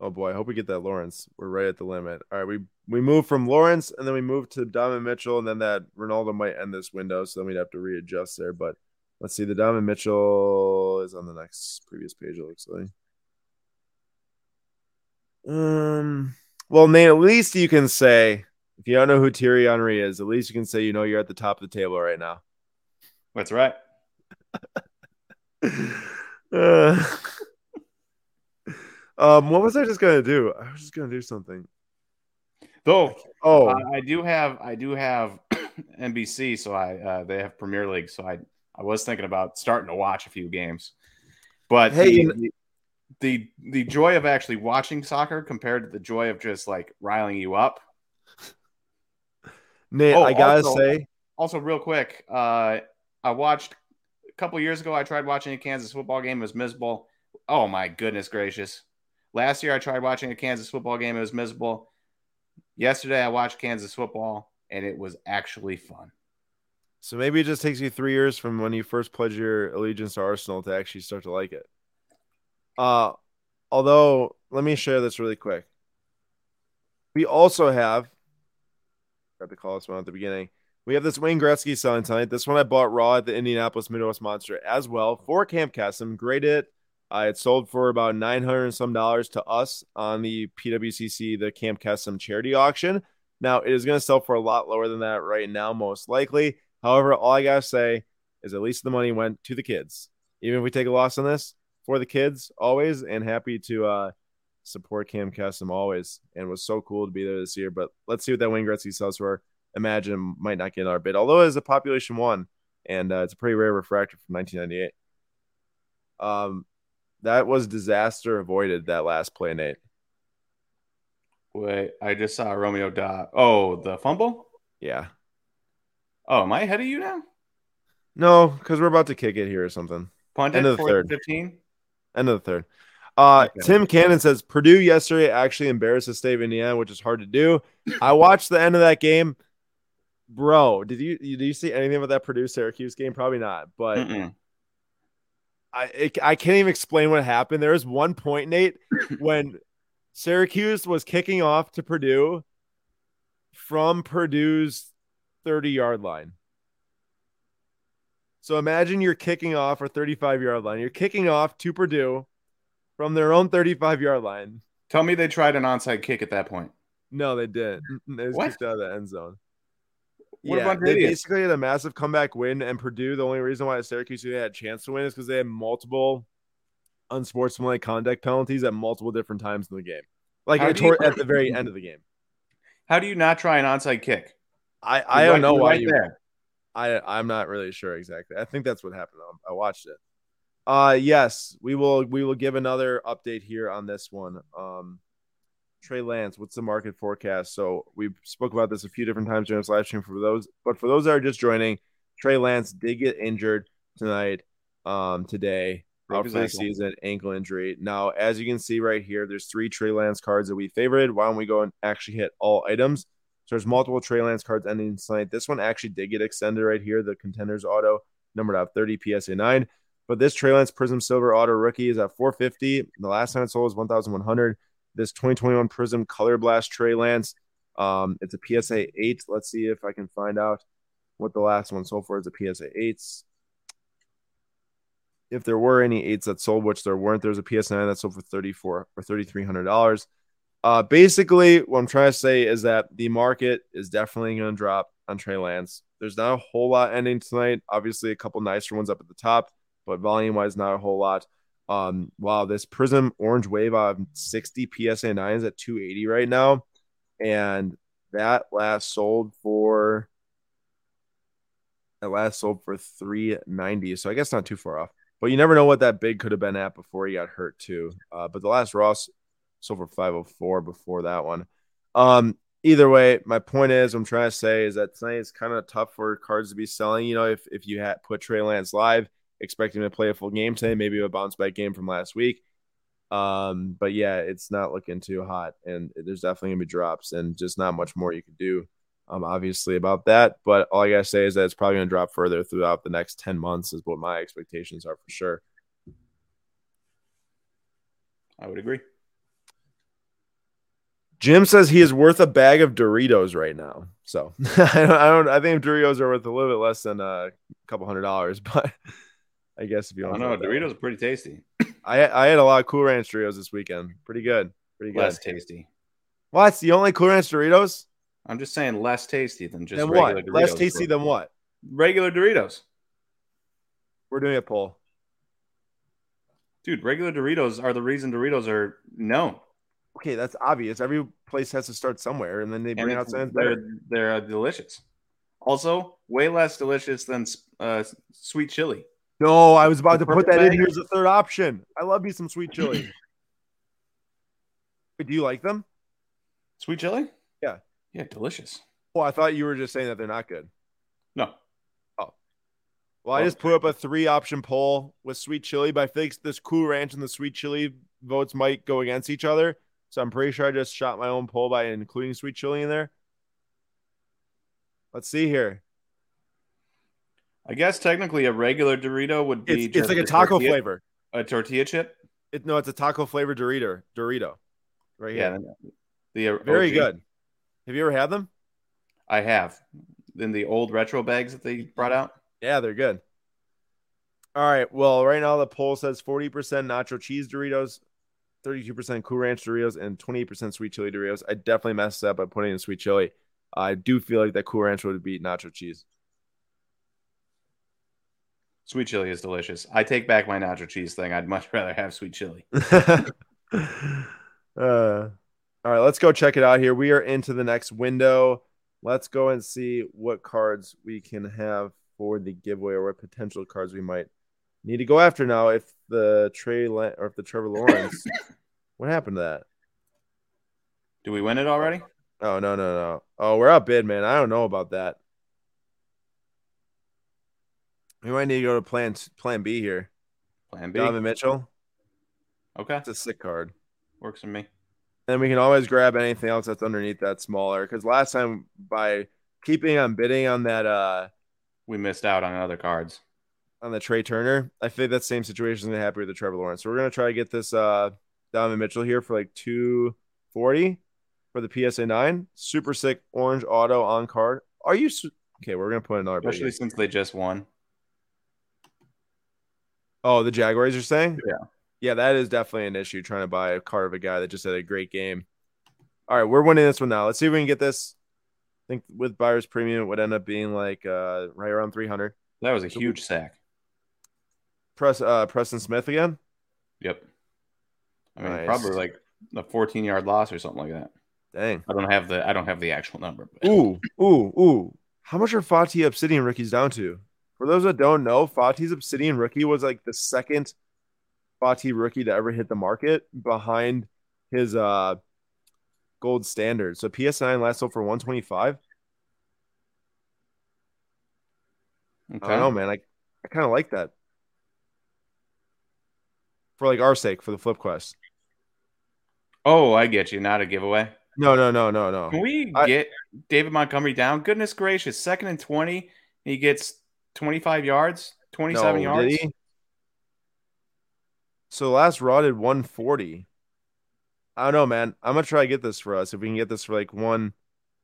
Oh boy, I hope we get that Lawrence. We're right at the limit. All right, we we move from Lawrence and then we move to Donovan Mitchell and then that Ronaldo might end this window, so then we'd have to readjust there. But let's see, the Donovan Mitchell is on the next previous page. It looks like. Um. Well, Nate, at least you can say if you don't know who Thierry Henry is, at least you can say you know you're at the top of the table right now. That's right. uh, um, what was I just gonna do? I was just gonna do something. Though, oh, uh, I do have, I do have NBC, so I uh, they have Premier League, so I I was thinking about starting to watch a few games, but hey, the, the the joy of actually watching soccer compared to the joy of just like riling you up. Nate, oh, I gotta also, say, also real quick, uh, I watched a couple years ago, I tried watching a Kansas football game. It was miserable. Oh my goodness gracious! Last year, I tried watching a Kansas football game. It was miserable. Yesterday, I watched Kansas football, and it was actually fun. So maybe it just takes you three years from when you first pledge your allegiance to Arsenal to actually start to like it. Uh, although, let me share this really quick. We also have, got to call this one at the beginning. We have this Wayne Gretzky selling tonight. This one I bought raw at the Indianapolis Midwest Monster as well for Camp Kesem. Graded. Uh, it sold for about 900 and some dollars to us on the PWCC, the Camp Kesem charity auction. Now, it is going to sell for a lot lower than that right now, most likely. However, all I got to say is at least the money went to the kids. Even if we take a loss on this, for the kids always, and happy to uh, support Camp Kesem always. And was so cool to be there this year. But let's see what that Wayne Gretzky sells for imagine might not get our bid, although it is a population one and uh, it's a pretty rare refractor from 1998. Um, that was disaster avoided that last play, Nate. Wait, I just saw Romeo Doubs. Oh, the fumble? Yeah. Oh, am I ahead of you now? No, because we're about to kick it here or something. Punt End of the third. 15? End of the third. Uh, okay. Tim Cannon says Purdue yesterday actually embarrassed the state of Indiana, which is hard to do. I watched the end of that game bro, did you did you see anything about that Purdue Syracuse game? Probably not, but Mm-mm. I it, I can't even explain what happened. There was one point, Nate, when Syracuse was kicking off to Purdue from Purdue's 30 yard line. So imagine you're kicking off or 35 yard line. You're kicking off to Purdue from their own 35 yard line. Tell me they tried an onside kick at that point. No, they didn't. They was kicked out of the end zone. What yeah, they idiots? basically had a massive comeback win, and Purdue. The only reason why Syracuse had a chance to win is because they had multiple unsportsmanlike conduct penalties at multiple different times in the game, like at, you, at the very end of the game. How do you not try an onside kick? I I don't know why right you. There. I I'm not really sure exactly. I think that's what happened. I watched it. Uh yes, we will we will give another update here on this one. Um Trey Lance, what's the market forecast? So we spoke about this a few different times during this live stream for those, but for those that are just joining, Trey Lance did get injured tonight, um, today, out for the season, ankle injury. Now, as you can see right here, there's three Trey Lance cards that we favored. Why don't we go and actually hit all items? So there's multiple Trey Lance cards ending tonight. This one actually did get extended right here. The contenders auto numbered out 30 PSA 9. But this Trey Lance Prizm Silver Auto rookie is at 450. The last time it sold was 1,100. This 2021 Prizm Color Blast Trey Lance, um, it's a PSA 8. Let's see if I can find out what the last one sold for is a PSA 8s. If there were any eights that sold, which there weren't, there's a PSA 9 that sold for 34 or $3,300. Uh, basically, what I'm trying to say is that the market is definitely going to drop on Trey Lance. There's not a whole lot ending tonight. Obviously, a couple nicer ones up at the top, but volume wise, not a whole lot. Um, wow, this Prizm Orange Wave of 60 PSA 9 is at 280 right now. And that last sold for that last sold for 390. So I guess not too far off. But you never know what that big could have been at before he got hurt too. Uh, but the last Ross sold for 504 before that one. Um, either way, my point is, I'm trying to say is that tonight is kind of tough for cards to be selling. You know, if if you had put Trey Lance live, expecting to play a full game today, maybe a bounce back game from last week. Um, but yeah, it's not looking too hot, and there's definitely gonna be drops, and just not much more you can do. Um, obviously about that, but all I gotta say is that it's probably gonna drop further throughout the next ten months, is what my expectations are for sure. I would agree. Jim says he is worth a bag of Doritos right now. So I don't, I don't, I think Doritos are worth a little bit less than a couple hundred dollars, but I guess if you don't know, Doritos are pretty tasty. I I had a lot of Cool Ranch Doritos this weekend. Pretty good. Pretty good. Less tasty. What's the only Cool Ranch Doritos? I'm just saying less tasty than just then what? Doritos less tasty than what? Regular Doritos. We're doing a poll. Dude, regular Doritos are the reason Doritos are known okay, that's obvious. Every place has to start somewhere, and then they bring out something they're, better. They're delicious. Also, way less delicious than uh, sweet chili. No, I was about to put that bag. in here as a third option. I love me some sweet chili. Do you like them? Sweet chili? Yeah. Yeah, delicious. Well, I thought you were just saying that they're not good. No. Oh. Well, I oh. just put up a three option poll with sweet chili, but I think this Cool Ranch and the sweet chili votes might go against each other. So I'm pretty sure I just shot my own poll by including sweet chili in there. Let's see here. I guess technically a regular Dorito would be. It's, it's like a taco tortilla, flavor. A tortilla chip. It, no, it's a taco flavor Dorito. Dorito, right here. Yeah, the very OG. good. Have you ever had them? I have. In the old retro bags that they brought out. Yeah, they're good. All right. Well, right now the poll says 40% nacho cheese Doritos, 32% Cool Ranch Doritos, and 28% Sweet Chili Doritos. I definitely messed up by putting in Sweet Chili. I do feel like that Cool Ranch would beat Nacho Cheese. Sweet chili is delicious. I take back my nacho cheese thing. I'd much rather have sweet chili. uh, all right, let's go check it out here. We are into the next window. Let's go and see what cards we can have for the giveaway or what potential cards we might need to go after now if the Trey or if the Trevor Lawrence. what happened to that? Do we win it already? Oh no no no! Oh, we're outbid, man. I don't know about that. We might need to go to plan Plan B here. Plan B. Donovan Mitchell. Okay, it's a sick card. Works for me. And we can always grab anything else that's underneath that smaller. Because last time by keeping on bidding on that, uh we missed out on other cards on the Trea Turner. I think that same situation is gonna happen with the Trevor Lawrence. So we're gonna try to get this uh Donovan Mitchell here for like 240 for the PSA nine. Super sick orange auto on card. Are you okay? We're gonna put another especially since they just won. Oh, the Jaguars are saying? Yeah. Yeah, that is definitely an issue trying to buy a card of a guy that just had a great game. All right, we're winning this one now. Let's see if we can get this. I think with buyer's premium, it would end up being like uh, right around 300. That was a huge sack. Press uh Preston Smith again. Yep. I mean, nice. probably like a 14 yard loss or something like that. Dang. I don't have the I don't have the actual number. But. Ooh, ooh, ooh. How much are Fati Obsidian rookies down to? For those that don't know, Fati's Obsidian rookie was like the second Fati rookie to ever hit the market behind his uh gold standard. So PS9 last sold for 125. Okay. I don't know, man. I, I kind of like that. for like our sake for the flip quest. Oh, I get you. Not a giveaway. No, no, no, no, no. Can we I- get David Montgomery down? Goodness gracious, second and twenty. He gets twenty-five yards, twenty-seven No, yards. So last raw did 140. I don't know, man. I'm gonna try to get this for us. If we can get this for like one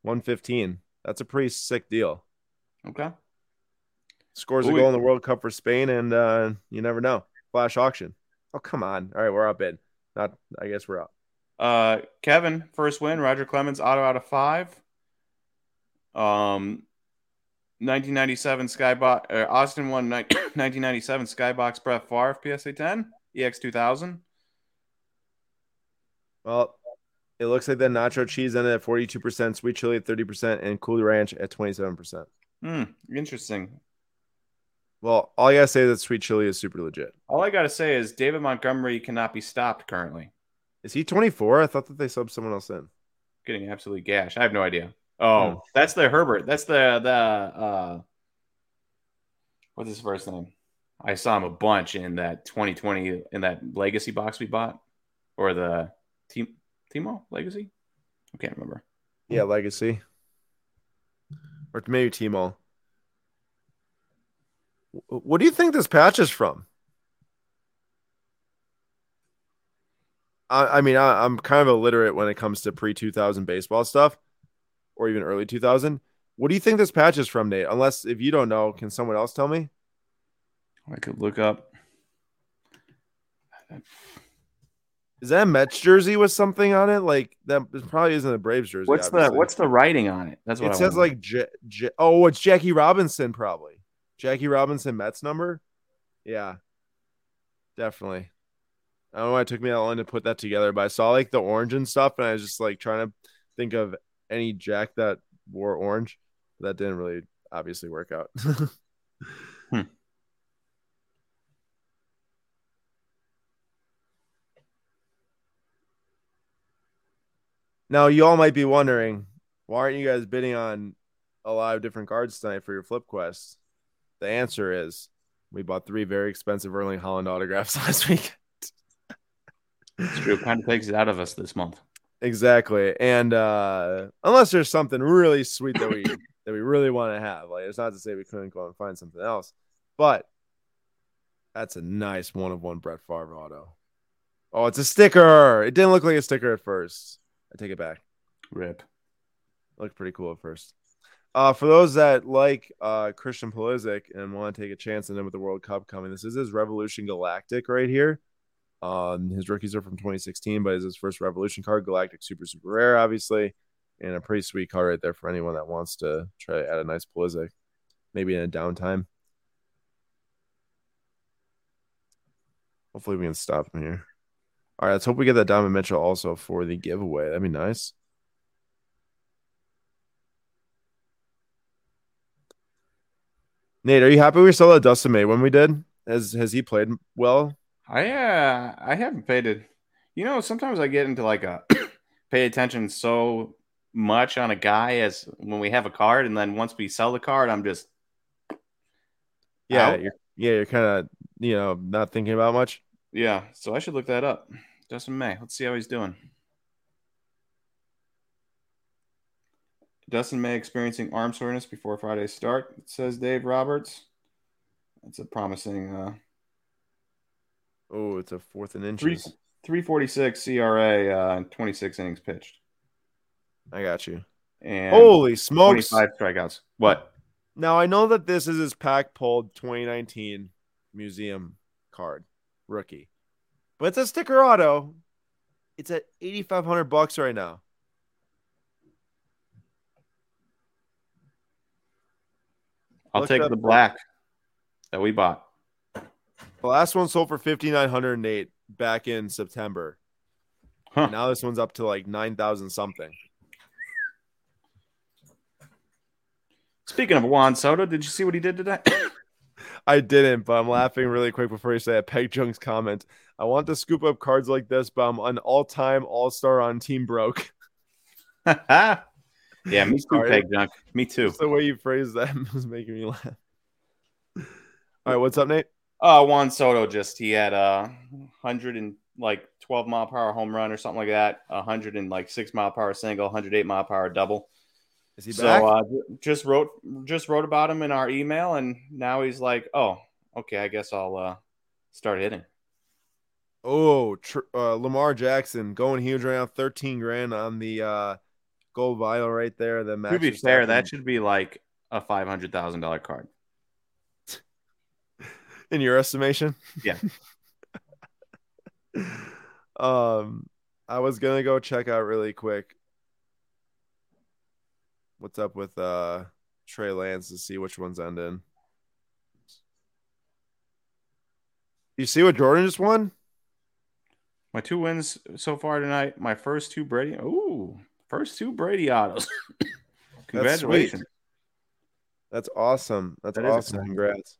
115, that's a pretty sick deal. Okay. Scores a Ooh, goal in the World Cup for Spain, and uh, you never know. Flash auction. Oh, come on. All right, we're up in. Not I guess we're up. Uh, Kevin, first win. Roger Clemens, auto out of five. Um, 1997 Skybox. Austin won ni- 1997 Skybox Brett Favre PSA 10 EX 2000. Well, it looks like the nacho cheese ended at 42%, sweet chili at 30%, and cool ranch at 27%. Hmm, interesting. Well, all I gotta say is that sweet chili is super legit. All I gotta say is David Montgomery cannot be stopped currently. Is he 24? I thought that they subbed someone else in. Getting absolutely gashed. I have no idea. Oh, Hmm. that's the Herbert. That's the the uh what's his first name? I saw him a bunch in that 2020 in that legacy box we bought. Or the team Timo Legacy? I can't remember. Yeah, Legacy. Or maybe Timo. What do you think this patch is from? I, I mean, I, I'm kind of illiterate when it comes to pre 2000 baseball stuff or even early 2000. What do you think this patch is from, Nate? Unless if you don't know, can someone else tell me? I could look up. Is that a Mets jersey with something on it? Like that probably isn't a Braves jersey. What's the what's the writing on it? That's what it I says like J- J- oh it's Jackie Robinson probably Jackie Robinson Mets number yeah definitely I don't know why it took me that long to put that together but I saw like the orange and stuff and I was just like trying to think of any Jack that wore orange that didn't really obviously work out Hmm. now you all might be wondering why aren't you guys bidding on a lot of different cards tonight for your flip quest the answer is we bought three very expensive Erling Haaland autographs last week. it's true. It kind of takes it out of us this month. Exactly. And uh unless there's something really sweet that we that we really want to have. Like it's not to say we couldn't go and find something else. But that's a nice one of one Brett Favre auto. Oh, it's a sticker. It didn't look like a sticker at first. I take it back. Rip. looked pretty cool at first. Uh, for those that like uh, Christian Pulisic and want to take a chance on him with the World Cup coming, this is his Revolution Galactic right here. Um, his rookies are from 2016, but it's his first Revolution card, Galactic Super Super Rare, obviously, and a pretty sweet card right there for anyone that wants to try to add a nice Pulisic, maybe in a downtime. Hopefully, we can stop him here. All right, let's hope we get that Diamond Mitchell also for the giveaway. That'd be nice. Nate, are you happy we saw that Dustin May when we did? Has has he played well? I uh I haven't paid it. You know, sometimes I get into like a pay attention so much on a guy as when we have a card, and then once we sell the card, I'm just Yeah, Out. you're, yeah, you're kind of you know not thinking about much. yeah. So I should look that up. Dustin May. Let's see how he's doing. Dustin May experiencing arm soreness before Friday's start, says Dave Roberts. That's a promising uh, Oh, it's a fourth and three three forty six ERA uh, and twenty six innings pitched I got you. and Holy smokes! five strikeouts. What? Now I know that this is his pack pulled 2019 museum card rookie, but it's a sticker auto. It's at 8,500 bucks right now. I'll Look take the black that we bought. The last one sold for 5,908 back in September. Huh. Now this one's up to like 9,000 something. Speaking of Juan Soto, did you see what he did today? I didn't, but I'm laughing really quick before you say it. Peg Jung's comment. I want to scoop up cards like this, but I'm an all-time all-star on Team Broke. yeah, me too, Sorry. Peg Junk. Me too. Just the way you phrased that was making me laugh. All right, what's up, Nate? Uh, Juan Soto just he had a hundred and like twelve mile per hour home run or something like that. A hundred and like six mile per hour single, hundred eight mile per hour double. Is he so back? uh, just wrote just wrote about him in our email, and now he's like, oh, okay, I guess I'll uh, start hitting. oh, tr- uh, Lamar Jackson going huge right now, thirteen grand on the uh, gold vial right there. The To be fair, that should be like a five hundred thousand dollar card. In your estimation. Yeah. um, I was gonna go check out really quick. What's up with uh Trey Lance to see which one's ending. You see what Jordan just won? My two wins so far tonight. My first two Brady. Ooh, first two Brady autos. Congratulations. That's awesome. That's That awesome. Congrats.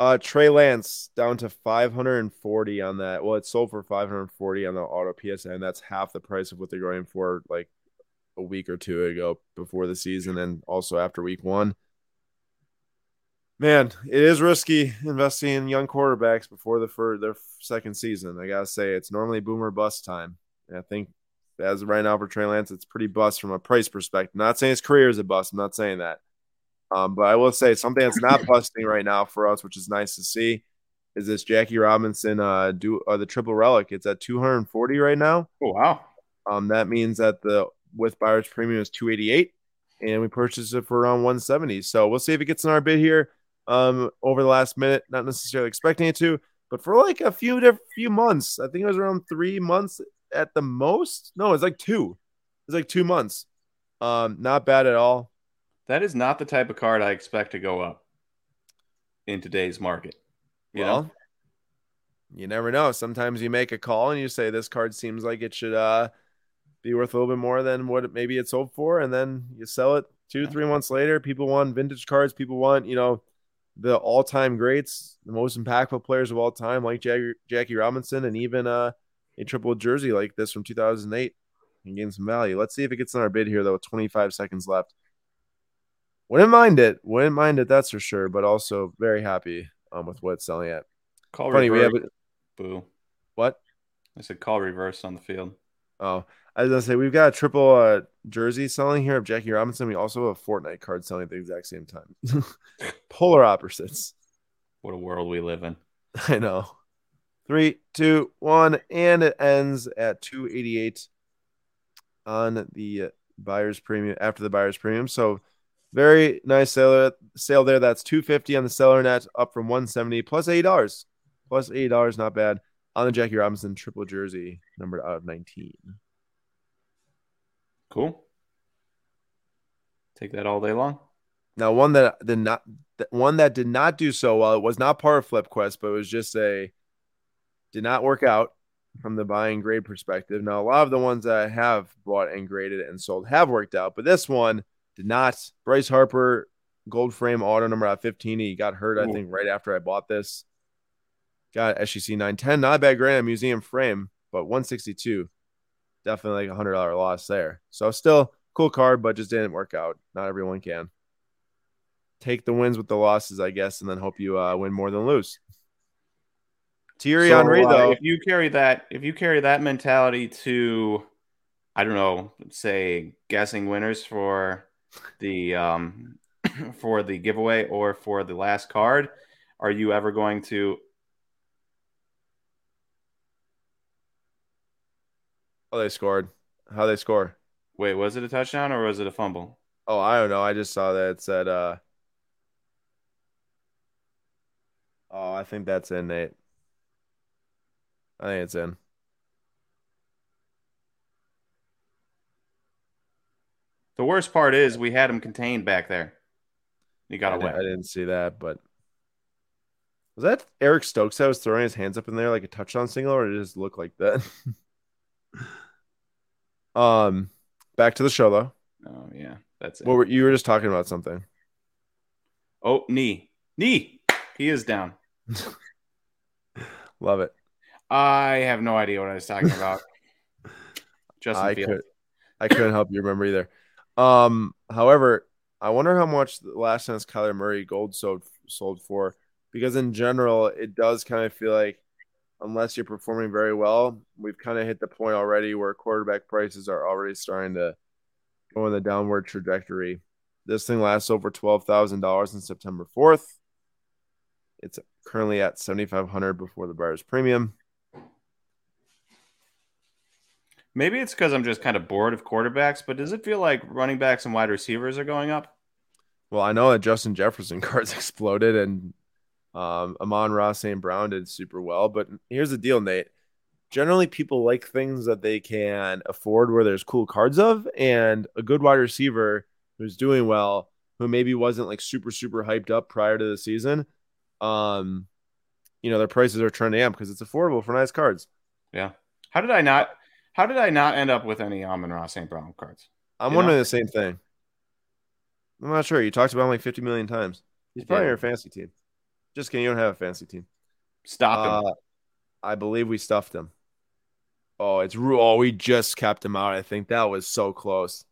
Uh Trey Lance down to 540 on that. Well, it sold for 540 on the auto PSN. That's half the price of what they're going for like a week or two ago before the season and also after week one. Man, it is risky investing in young quarterbacks before the for their second season. I gotta say, it's normally boomer bust time. And I think as right now for Trey Lance, it's pretty bust from a price perspective. not saying his career is a bust. I'm not saying that. Um, but I will say something that's not busting right now for us, which is nice to see, is this Jackie Robinson uh do uh, the triple relic. It's at 240 right now. Oh wow. Um, that means that the with buyer's premium is 288, and we purchased it for around 170. So we'll see if it gets in our bid here. Um, over the last minute, not necessarily expecting it to, but for like a few diff- few months, I think it was around three months at the most. No, it's like two. It's like two months. Um, not bad at all. That is not the type of card I expect to go up in today's market. You well, know? you never know. Sometimes you make a call and you say this card seems like it should uh be worth a little bit more than what it, maybe it's sold for, and then you sell it two, three months later. People want vintage cards. People want you know the all-time greats, the most impactful players of all time, like Jackie, Jackie Robinson, and even uh, a triple jersey like this from 2008 and gain some value. Let's see if it gets in our bid here though. 25 seconds left. Wouldn't mind it. Wouldn't mind it. That's for sure. But also very happy um, with what it's selling at. Call Funny, we have it. Boo. What? I said call reverse on the field. Oh, I was gonna say we've got a triple uh, jersey selling here of Jackie Robinson. We also have a Fortnite card selling at the exact same time. Polar opposites. What a world we live in. I know. Three, two, one, and it ends at 288 on the buyer's premium after the buyer's premium. So very nice sale sale there. That's 250 on the seller net, up from 170 plus eight dollars. Plus eight dollars, not bad. On the Jackie Robinson triple jersey, numbered out of 19. Cool. Take that all day long. Now, one that did not, one that did not do so well. It was not part of Flip Quest, but it was just a did not work out from the buy and grade perspective. Now, a lot of the ones that I have bought and graded and sold have worked out, but this one did not. Bryce Harper, gold frame auto number out 15. He got hurt, I think, right after I bought this. Got SGC 910, not a bad grand museum frame, but 162. Definitely like a hundred dollar loss there. So still cool card, but just didn't work out. Not everyone can. Take the wins with the losses, I guess, and then hope you uh, win more than lose. Thierry So, Henry, uh, though, if you carry that, if you carry that mentality to, I don't know, say guessing winners for the um for the giveaway or for the last card, are you ever going to? oh, they scored. How they score? Wait, was it a touchdown or was it a fumble? Oh, I don't know. I just saw that it said. uh Oh, I think that's in, Nate. I think it's in. The worst part is we had him contained back there. He got I, away. I didn't see that, but was that Eric Stokes that was throwing his hands up in there like a touchdown single, or did it just look like that? um, back to the show though. Oh yeah, that's it. What were you were just talking about something? oh knee, knee. He is down. Love it. I have no idea what I was talking about. Justin I Fields. could, I couldn't help you remember either. Um, however, I wonder how much last chance Kyler Murray gold sold sold for. because in general, it does kind of feel like unless you're performing very well, we've kind of hit the point already where quarterback prices are already starting to go in the downward trajectory. This thing lasts over twelve thousand dollars on September fourth. It's currently at seventy five hundred before the buyer's premium. Maybe it's because I'm just kind of bored of quarterbacks, but does it feel like running backs and wide receivers are going up? Well, I know that Justin Jefferson cards exploded and um, Amon-Ra St. Brown did super well. But here's the deal, Nate. Generally, people like things that they can afford where there's cool cards of, and a good wide receiver who's doing well, who maybe wasn't like super, super hyped up prior to the season. Um, you know, their prices are trending up because it's affordable for nice cards. Yeah. How did I not how did I not end up with any Amon-Ra St. Brown cards? I'm you wondering know? the same thing. I'm not sure. You talked about him like 50 million times. He's probably yeah. your fantasy team. Just kidding. You don't have a fancy team. Stop him. Uh, I believe we stuffed him. Oh, it's oh, we just kept him out. I think that was so close.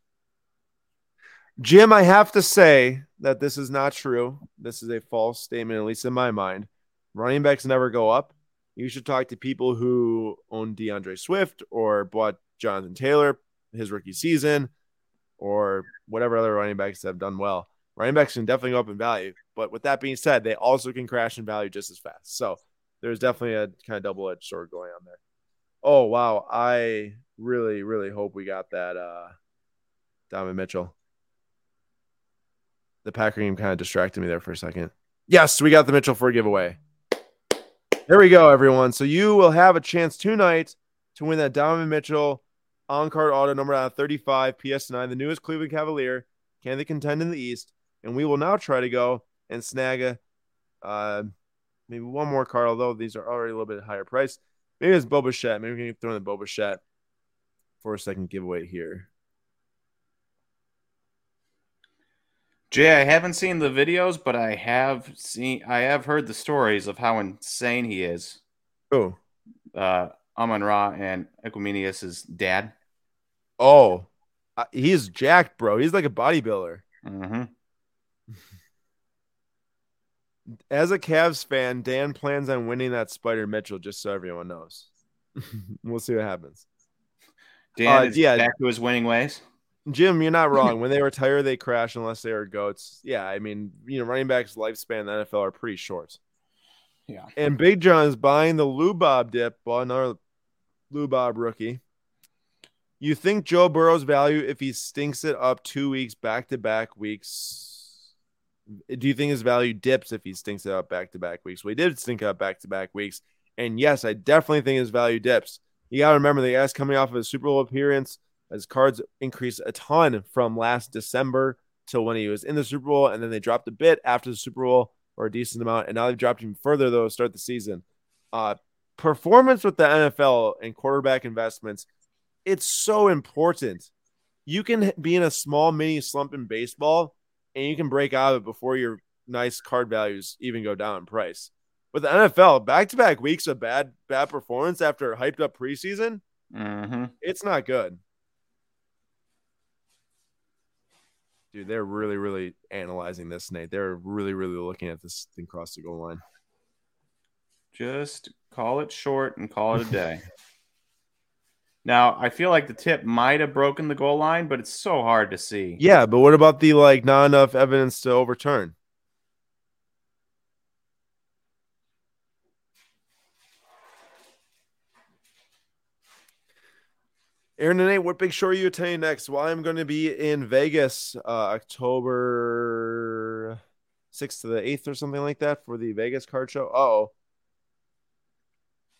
Jim, I have to say that this is not true. This is a false statement, at least in my mind. Running backs never go up. You should talk to people who own D'Andre Swift or bought Jonathan Taylor his rookie season or whatever other running backs have done well. Running backs can definitely go up in value. But with that being said, they also can crash in value just as fast. So there's definitely a kind of double edged sword going on there. Oh wow, I really really hope we got that uh Donovan Mitchell. The Packer game kind of distracted me there for a second. Yes, we got the Mitchell for a giveaway. There we go, everyone. So you will have a chance tonight to win that Donovan Mitchell on card auto number out of 35 PS9, the newest Cleveland Cavalier. Can they contend in the East? And we will now try to go and snag a uh, maybe one more card, although these are already a little bit higher price. Maybe it's Bo Bichette. Maybe we can throw in the Bo Bichette for a second giveaway here. Jay, I haven't seen the videos, but I have seen I have heard the stories of how insane he is. Who? Uh Amon Ra and Equanimeous's dad. Oh, uh, he's jacked, bro. He's like a bodybuilder. Mm-hmm. as a Cavs fan, Dan plans on winning that Spider Mitchell, just so everyone knows. we'll see what happens. Dan uh, is yeah. back to his winning ways. Jim, you're not wrong. When they retire, they crash unless they are goats. Yeah, I mean, you know, running backs' lifespan in the NFL are pretty short. Yeah. And Big John is buying the Lou Bob dip, well, another Lou Bob rookie. You think Joe Burrow's value if he stinks it up two weeks back to back weeks do you think his value dips if he stinks it up back to back weeks? Well, he did stink up back to back weeks. And yes, I definitely think his value dips. You got to remember the guy's coming off of a Super Bowl appearance. His cards increased a ton from last December till when he was in the Super Bowl, and then they dropped a bit after the Super Bowl or a decent amount, and now they've dropped even further though to start the season. Uh, performance with the NFL and quarterback investments, it's so important. You can be in a small mini slump in baseball and you can break out of it before your nice card values even go down in price. With the NFL, back to back weeks of bad bad performance after hyped up preseason, mm-hmm. it's not good. Dude, they're really, really analyzing this, Nate. They're really, really looking at this thing across the goal line. Just call it short and call it a day. Now, I feel like the tip might have broken the goal line, but it's so hard to see. Yeah, but what about the like not enough evidence to overturn? Aaron and Nate, what big show are you attending next? Well, I'm going to be in Vegas uh, October 6th to the 8th or something like that for the Vegas card show. Oh,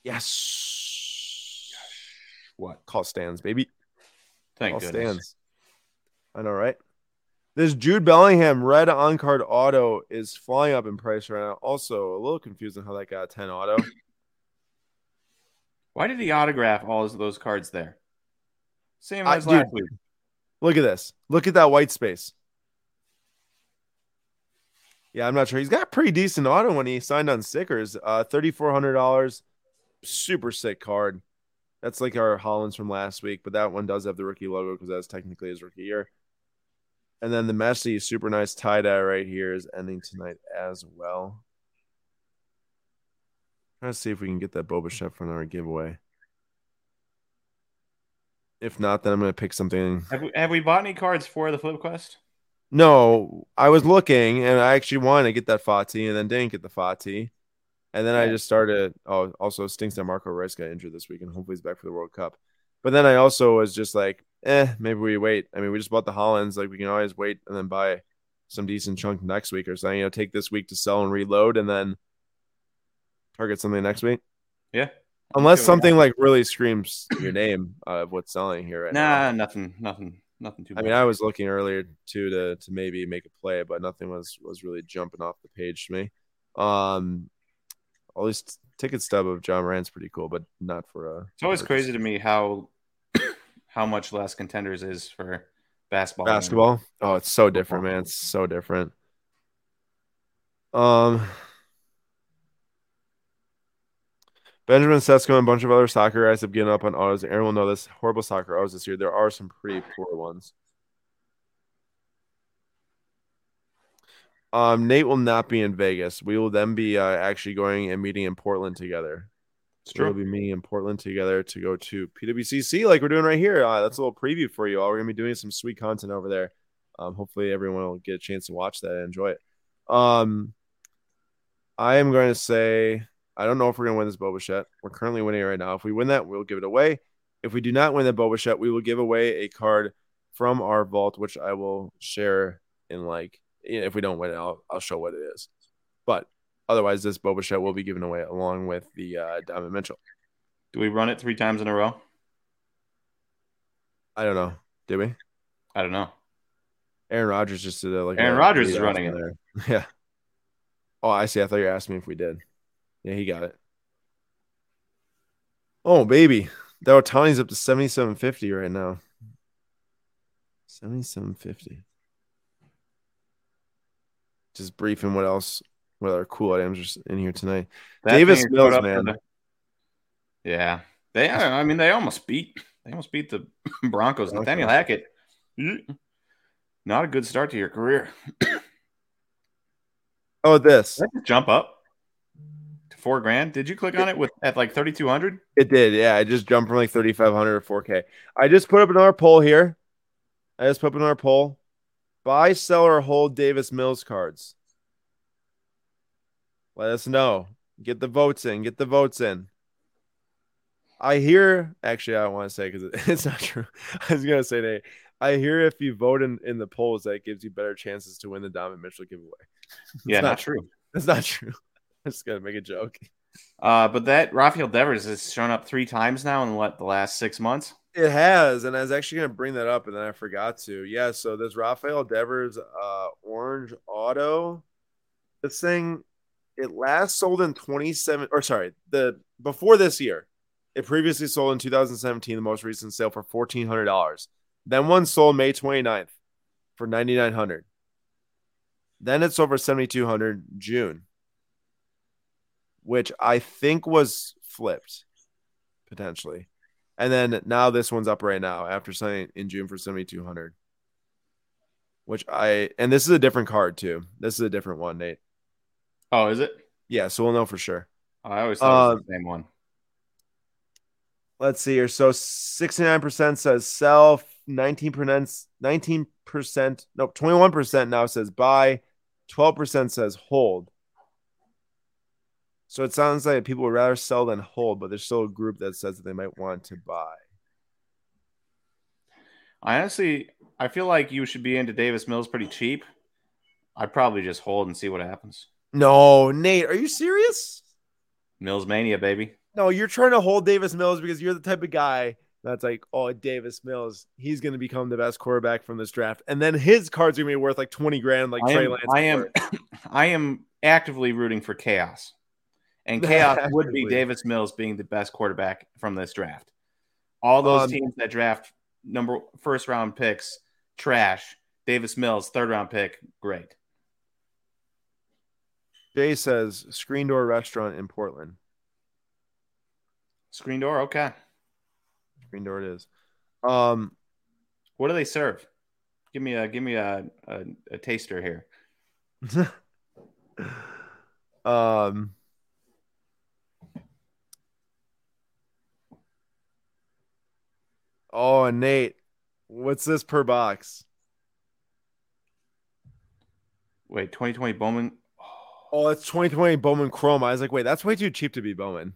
yes. What? Call stands, baby. Thank Call goodness. stands. I know, right? This Jude Bellingham red on card auto is flying up in price right now. Also, a little confusing how that got 10 auto. Why did he autograph all of those cards there? Same as uh, last dude, week. Look at this. Look at that white space. Yeah, I'm not sure. He's got pretty decent auto when he signed on stickers. Uh, $3,400. Super sick card. That's like our Hollins from last week, but that one does have the rookie logo because that's technically his rookie year. And then the Messi super nice tie dye right here is ending tonight as well. To see if we can get that Bo Bichette for our giveaway. If not, then I'm gonna pick something. Have we, have we bought any cards for the Flip Quest? No, I was looking and I actually wanted to get that Fati and then didn't get the Fati. And then I just started. Oh, also stinks that Marco Reus got injured this week and hopefully he's back for the World Cup. But then I also was just like, eh, maybe we wait. I mean, we just bought the Haalands. Like we can always wait and then buy some decent chunk next week or something. You know, take this week to sell and reload and then target something next week. Yeah. Unless something like really screams your name of what's selling here right Nah, now. nothing, nothing, nothing too. I mean, I was looking earlier too to to maybe make a play, but nothing was was really jumping off the page to me. Um, at least ticket stub of Ja Morant's pretty cool, but not for a. It's always crazy to me how how much less contenders is for basketball. basketball. Oh, it's so different, man. It's so different. Um, Benjamin Sesko and a bunch of other soccer guys have given up on autos. Aaron will know this. Horrible soccer autos this year. There are some pretty poor ones. Um, Nate will not be in Vegas. We will then be uh, actually going and meeting in Portland together. It's true. We'll be meeting in Portland together to go to PWCC like we're doing right here. Uh, that's a little preview for you all. We're gonna be doing some sweet content over there. Um, hopefully everyone will get a chance to watch that and enjoy it. Um, I am going to say I don't know if we're gonna win this Boba Fett. We're currently winning it right now. If we win that, we'll give it away. If we do not win the Boba Fett, we will give away a card from our vault, which I will share in like if we don't win it, I'll I'll show what it is. But otherwise, this Boba Fett will be given away along with the uh, Donovan Mitchell. Do we run it three times in a row? I don't know. Did we? I don't know. Aaron Rodgers just did it. Like Aaron Rodgers is running it. there. Yeah. Oh, I see. I thought you were asking me if we did. Yeah, he got it. Oh, baby. That Ohtani's up to 7750 right now. 7750. Just briefing what else, what other cool items are in here tonight. That Davis thing Mills, up man. the- yeah, they. I mean, they almost beat. They almost beat the Broncos. Broncos. Nathaniel Hackett. Not a good start to your career. Oh, this. Did that jump up to four grand. Did you click on it with at like thirty two hundred? It did. Yeah. I just jumped from like 3,500 to 4K. I just put up another poll here. I just put up another poll. Buy, sell, or hold Davis Mills cards. Let us know. Get the votes in. Get the votes in. I hear, actually, I don't want to say because it's not true. I was going to say, Nate, I hear if you vote in, in the polls, that gives you better chances to win the Donovan Mitchell giveaway. It's Yeah, not not true. That's not true. I'm just going to make a joke. Uh, but that Rafael Devers has shown up three times now in what the last six months. It has, and I was actually going to bring that up, and then I forgot to. Yeah, so this Rafael Devers uh, orange auto, this thing, it last sold in 27, or sorry, the before this year, it previously sold in 2017, the most recent sale for $1,400. Then one sold May 29th for 9900 Then it sold for 7200 June, which I think was flipped potentially. And then now this one's up right now after selling in June for 7200 which I and this is a different card too. This is a different one, Nate. Oh, is it? Yeah, so we'll know for sure. I always thought it Um, was the same one. Let's see here. So 69% says sell, 19% 19% no, 21% now says buy, 12% says hold. So it sounds like people would rather sell than hold, but there's still a group that says that they might want to buy. I honestly, I feel like you should be into Davis Mills pretty cheap. I'd probably just hold and see what happens. No, Nate, are you serious? Mills mania, baby. No, you're trying to hold Davis Mills because you're the type of guy that's like, oh, Davis Mills, he's going to become the best quarterback from this draft, and then his cards are going to be worth like twenty grand, like I Trey am, Lance. I am. I am actively rooting for chaos, and chaos would be Davis Mills being the best quarterback from this draft. All those Um, teams that draft number first round picks, trash. Davis Mills, third round pick, great. Jay says Screen Door Restaurant in Portland. Screen door, okay. Screen Door it is. Um, What do they serve? Give me a give me a a, a taster here. um, Oh, and Nate, what's this per box? Wait, 2020 Bowman. Oh, it's 2020 Bowman Chrome. I was like, wait, that's way too cheap to be Bowman.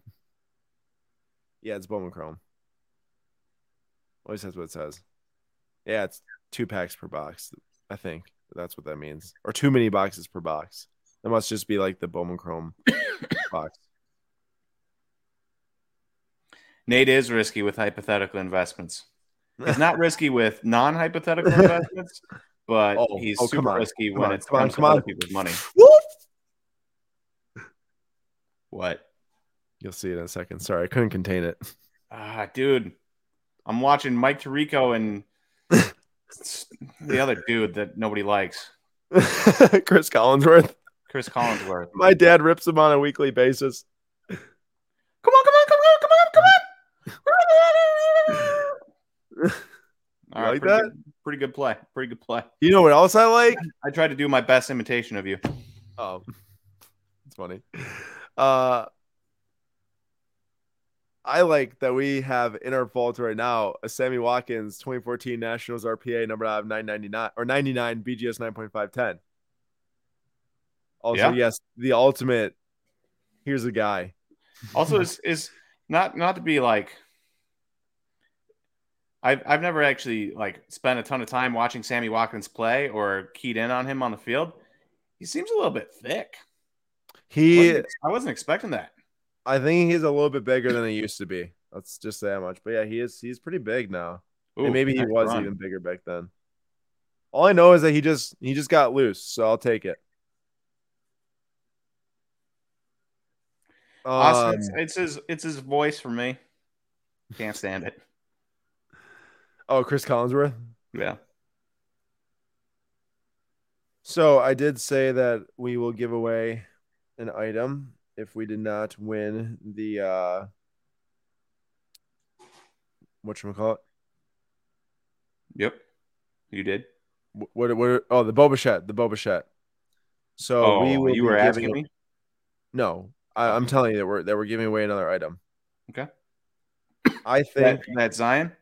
Yeah, it's Bowman Chrome. Least that's what it says. Yeah, it's two packs per box. I think that's what that means, or too many boxes per box. That must just be like the Bowman Chrome box. Nate is risky with hypothetical investments. He's not risky with non-hypothetical investments, but Oh, he's oh, super on. risky Come when on, it's come on, comes come to on. people's money. What? You'll see it in a second. Sorry, I couldn't contain it. Ah, dude, I'm watching Mike Tirico and the other dude that nobody likes, Chris Collinsworth. Chris Collinsworth. My dad rips him on a weekly basis. Come on, come on, come on, come on, come on. All like pretty that? Good, pretty good play. Pretty good play. You know what else I like? I tried to do my best imitation of you. Oh, it's funny. Uh, I like that we have in our vault right now a Sammy Watkins 2014 Nationals RPA number out of 999 or 99 BGS 9.510. Also, Yeah. yes, the ultimate. Here's a guy. Also, is is not not to be like. I've I've never actually like spent a ton of time watching Sammy Watkins play or keyed in on him on the field. He seems a little bit thick. I He, wasn't, I wasn't expecting that. I think he's a little bit bigger than he used to be. Let's just say that much. But yeah, he is. He's pretty big now. Ooh, and maybe he was run. even bigger back then. All I know is that he just he just got loose, so I'll take it. Um, it's, it's his it's his voice for me. Can't stand it. Oh, Chris Collinsworth. Yeah. So I did say that we will give away an item if we did not win the uh what call it? Yep. You did. What what oh the Boba Fett, the Boba Fett. So oh, we will you were asking me. No, I, I'm telling you that we're that we're giving away another item. Okay. I That, think that Zion.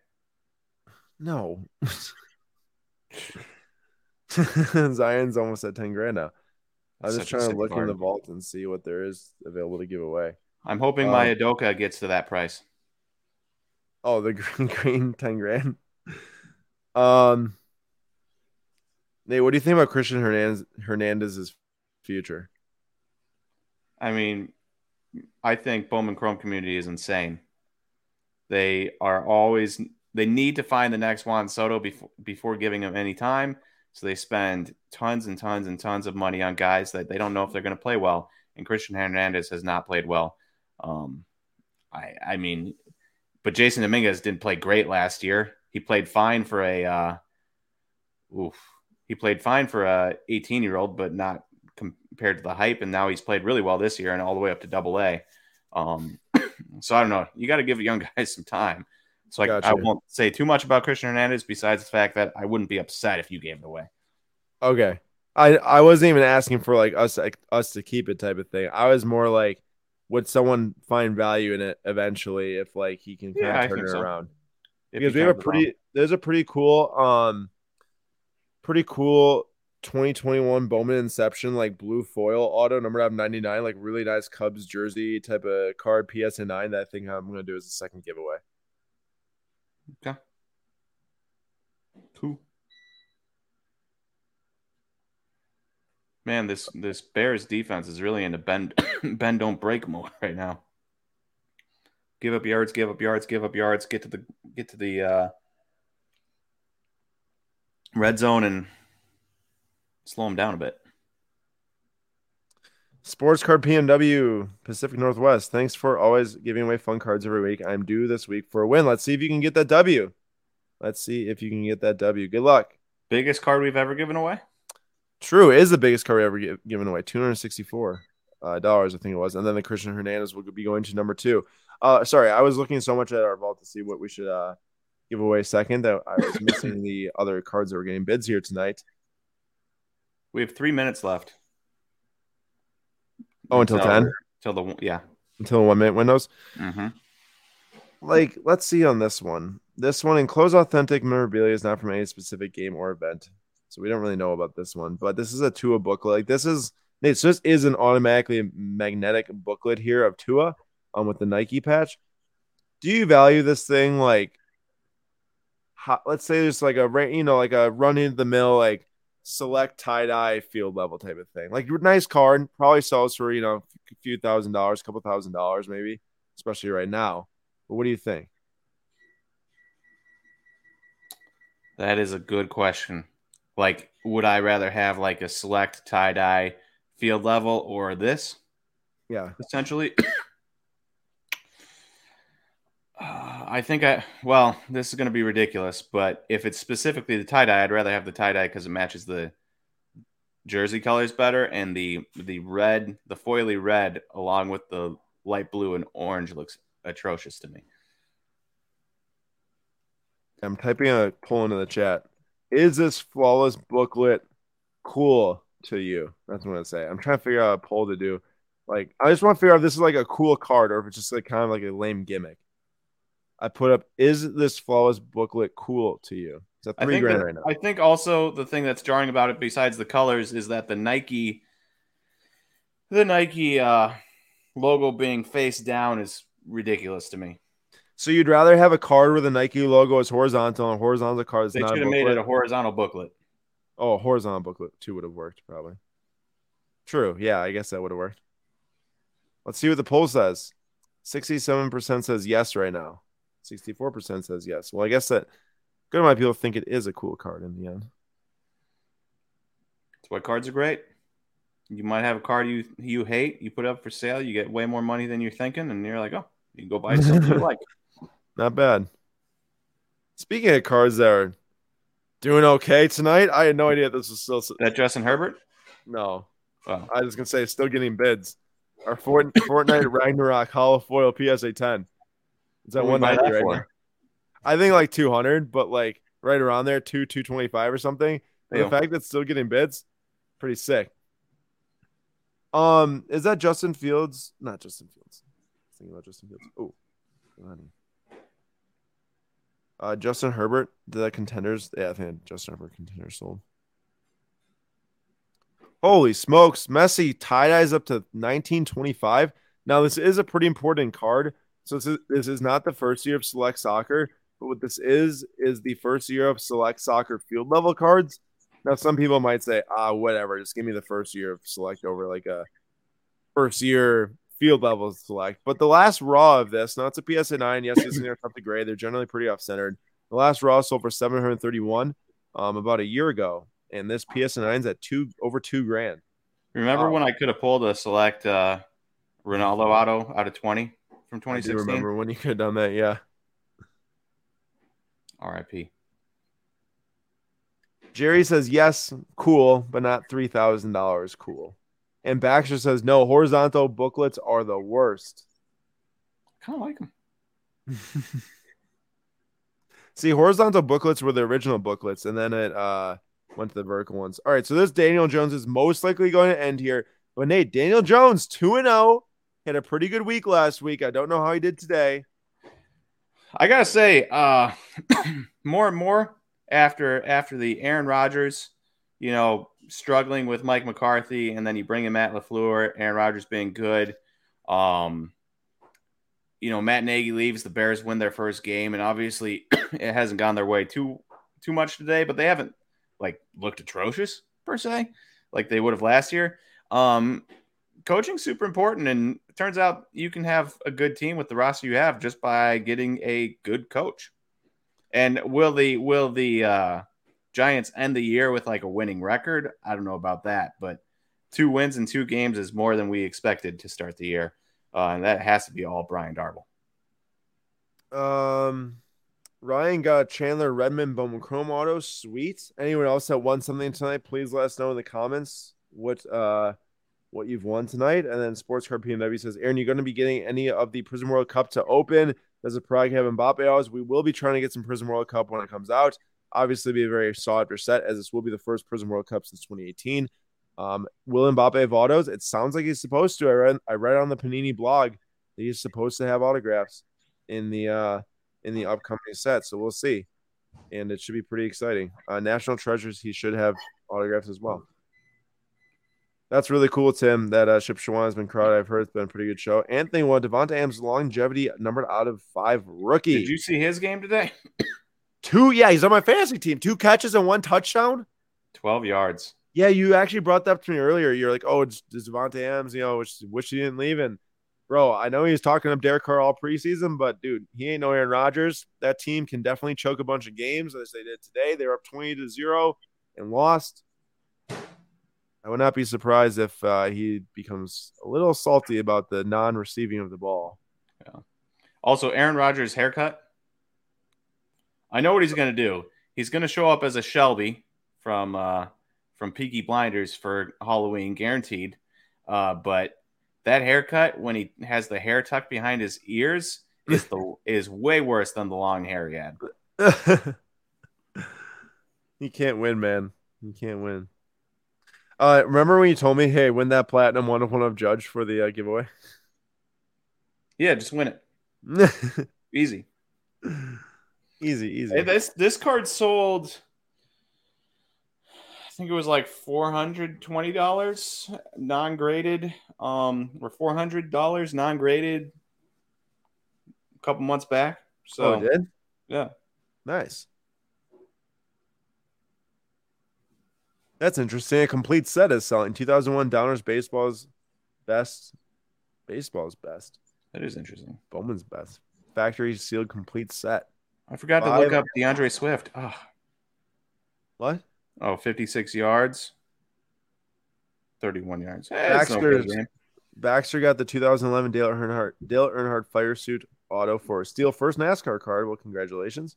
No. Zion's almost at 10 grand now. I was just Such a trying to look in the vault and see what there is available to give away. I'm hoping my Um, Adoka gets to that price. Oh, the green green 10 grand. Um Nate, what do you think about Christian Hernandez Hernandez's future? I mean, I think Bowman Chrome community is insane. They are always they need to find the next Juan Soto before before giving him any time. So they spend tons and tons and tons of money on guys that they don't know if they're going to play well. And Christian Hernandez has not played well. Um, I I mean, but Jasson Dominguez didn't play great last year. He played fine for a uh, oof. He played fine for a 18 year old, but not compared to the hype. And now he's played really well this year and all the way up to double A. Um, so I don't know. You got to give young guys some time. So I, Gotcha. I won't say too much about Christian Hernandez besides the fact that I wouldn't be upset if you gave it away. Okay. I I wasn't even asking for like us like, us to keep it type of thing. I was more like would someone find value in it eventually if like he can kind Yeah, of turn it so. around? If because we have a comes around. there's a pretty cool um pretty cool 2021 Bowman Inception like blue foil auto number out of 99 like really nice Cubs jersey type of card PSA 9 that I think I'm gonna do as a second giveaway. Cool. Man, this this Bears defense is really in a bend bend don't break mode right now. Give up yards, give up yards, give up yards, get to the get to the uh, red zone and slow them down a bit. Sports Card PNW Pacific Northwest. Thanks for always giving away fun cards every week. I'm due this week for a win. Let's see if you can get that W. Let's see if you can get that W. Good luck. Biggest card we've ever given away. True, it is the biggest card we ever give, given away. Two hundred sixty-four uh, dollars, I think it was, and then the Christian Hernandez will be going to number two. Uh, sorry, I was looking so much at our vault to see what we should uh give away second that I was missing the other cards that were getting bids here tonight. We have three minutes left. Oh, until ten, Till the yeah. until one minute windows. Mm-hmm. Like, let's see on this one. this one enclosed authentic memorabilia is not from any specific game or event. So we don't really know about this one, but this is a Tua booklet. Like this is this is an automatically magnetic booklet here of Tua um with the Nike patch. Do you value this thing like how, let's say there's like a you know like a run into the mill like select tie dye field level type of thing. Like your nice card, probably sells for you know a few thousand dollars, a couple thousand dollars maybe, especially right now. But what do you think? That is a good question. Like, would I rather have like a select tie dye field level or this? Yeah, essentially. Uh, I think I well, this is going to be ridiculous, but if it's specifically the tie dye, I'd rather have the tie dye because it matches the jersey colors better, and the the red, the foily red, along with the light blue and orange, looks atrocious to me. I'm typing a poll into the chat. Is this flawless booklet cool to you? That's what I'm gonna say. I'm trying to figure out a poll to do. Like, I just want to figure out if this is like a cool card or if it's just like kind of like a lame gimmick. I put up, is this flawless booklet cool to you? It's a three grand that, right now. I think also the thing that's jarring about it, besides the colors, is that the Nike, the Nike uh, logo being face down is ridiculous to me. So you'd rather have a card where the Nike logo is horizontal and horizontal card is they not. They should have made it a horizontal booklet. Oh, a horizontal booklet too would have worked probably. True. Yeah, I guess that would have worked. Let's see what the poll says. Sixty-seven percent says yes right now. Sixty-four percent says yes. Well, I guess that good amount of people think it is a cool card in the end. That's why cards are great. You might have a card you you hate, you put up for sale, you get way more money than you're thinking, and you're like, oh, you can go buy something you like. Not bad. Speaking of cards that are doing okay tonight, I had no idea this was still that Justin Herbert. No, oh. I was gonna say still getting bids. Our Fort, Fortnite Ragnarok Hollow Foil PSA 10. Is that one ninety right now? I think like two hundred, but like right around there, two two twenty five or something. The fact that it's still getting bids, pretty sick. Um, is that Justin Fields? Not Justin Fields. Thinking about Justin Fields. Oh, uh, Justin Herbert, that contenders? Yeah, I think Justin Herbert contenders sold. Holy smokes. Messi tie dyes up to 1925. Now, this is a pretty important card. So, this is, this is not the first year of select soccer, but what this is, is the first year of select soccer field level cards. Now, some people might say, ah, whatever, just give me the first year of select over like a first year field level select. But the last raw of this, now it's a PSA 9. Yes, it's near top to grade. They're generally pretty off centered. The last raw sold for 731 um, about a year ago. And this PSA 9's at two over two grand. Remember um, when I could have pulled a select uh, Ronaldo auto out of 20 from 2016? I remember when you could have done that. Yeah. RIP. Jerry says, yes, cool, but not $3,000 cool. And Baxter says, no, horizontal booklets are the worst. I kind of like them. See, horizontal booklets were the original booklets, and then it uh, went to the vertical ones. All right, so this Daniel Jones is most likely going to end here. But Nate, Daniel Jones, 2 and 0, had a pretty good week last week. I don't know how he did today. I gotta say, uh, more and more after after the Aaron Rodgers, you know, struggling with Mike McCarthy, and then you bring in Matt LaFleur, Aaron Rodgers being good. Um, you know, Matt Nagy leaves, the Bears win their first game, and obviously it hasn't gone their way too too much today, but they haven't like looked atrocious per se, like they would have last year. Um, coaching's super important, and turns out you can have a good team with the roster you have just by getting a good coach. And will the will the uh, Giants end the year with like a winning record. I don't know about that, but two wins in two games is more than we expected to start the year. Uh, and that has to be all Brian Daboll. Um, Ryan got Chandler Redmond Bowman Chrome Auto. Sweet. Anyone else that won something tonight? Please let us know in the comments what uh what you've won tonight. And then Sports Card PNW says, Aaron, you're going to be getting any of the Prizm World Cup to open. Does a Prague have Mbappe hours? We will be trying to get some Prizm World Cup when it comes out obviously be a very sought after set as this will be the first Prizm World Cup since 2018. Um, will Mbappe have autos? It sounds like he's supposed to. I read I read on the Panini blog that he's supposed to have autographs in the uh in the upcoming set. So we'll see. And it should be pretty exciting. Uh, National Treasures, he should have autographs as well. That's really cool, Tim. That uh, Ship Shawan has been crowded. I've heard it's been a pretty good show. Anthony one, Davante Adams longevity numbered out of five rookie. Did you see his game today? Two, yeah, he's on my fantasy team. Two catches and one touchdown. 12 yards. Yeah, you actually brought that up to me earlier. You're like, oh, it's, it's Davante Adams, you know, which wish he didn't leave. And bro, I know he was talking up Derek Carr all preseason, but dude, he ain't no Aaron Rodgers. That team can definitely choke a bunch of games as they did today. They were up 20 to zero and lost. I would not be surprised if uh, he becomes a little salty about the non-receiving of the ball. Yeah. Also, Aaron Rodgers' haircut. I know what he's going to do. He's going to show up as a Shelby from uh, from Peaky Blinders for Halloween, guaranteed. Uh, but that haircut, when he has the hair tucked behind his ears, is the is way worse than the long hair he had. he can't win, man. He can't win. Uh, remember when you told me, "Hey, win that platinum one of one of Judge for the uh, giveaway"? Yeah, just win it. easy, easy, easy. Hey, this this card sold. I think it was like four hundred twenty dollars non-graded, um, or four hundred dollars non-graded. A couple months back. So oh, did yeah, nice. That's interesting. A complete set is selling. 2001 Donruss Baseball's best. Baseball's best. That is interesting. Bowman's best. Factory sealed complete set. I forgot Five. to look up D'Andre Swift. Oh. What? Oh, 56 yards. 31 yards. Eh, hey, Baxter, Baxter got the 2011 Dale Earnhardt Dale Earnhardt fire suit auto for a steel first NASCAR card. Well, congratulations.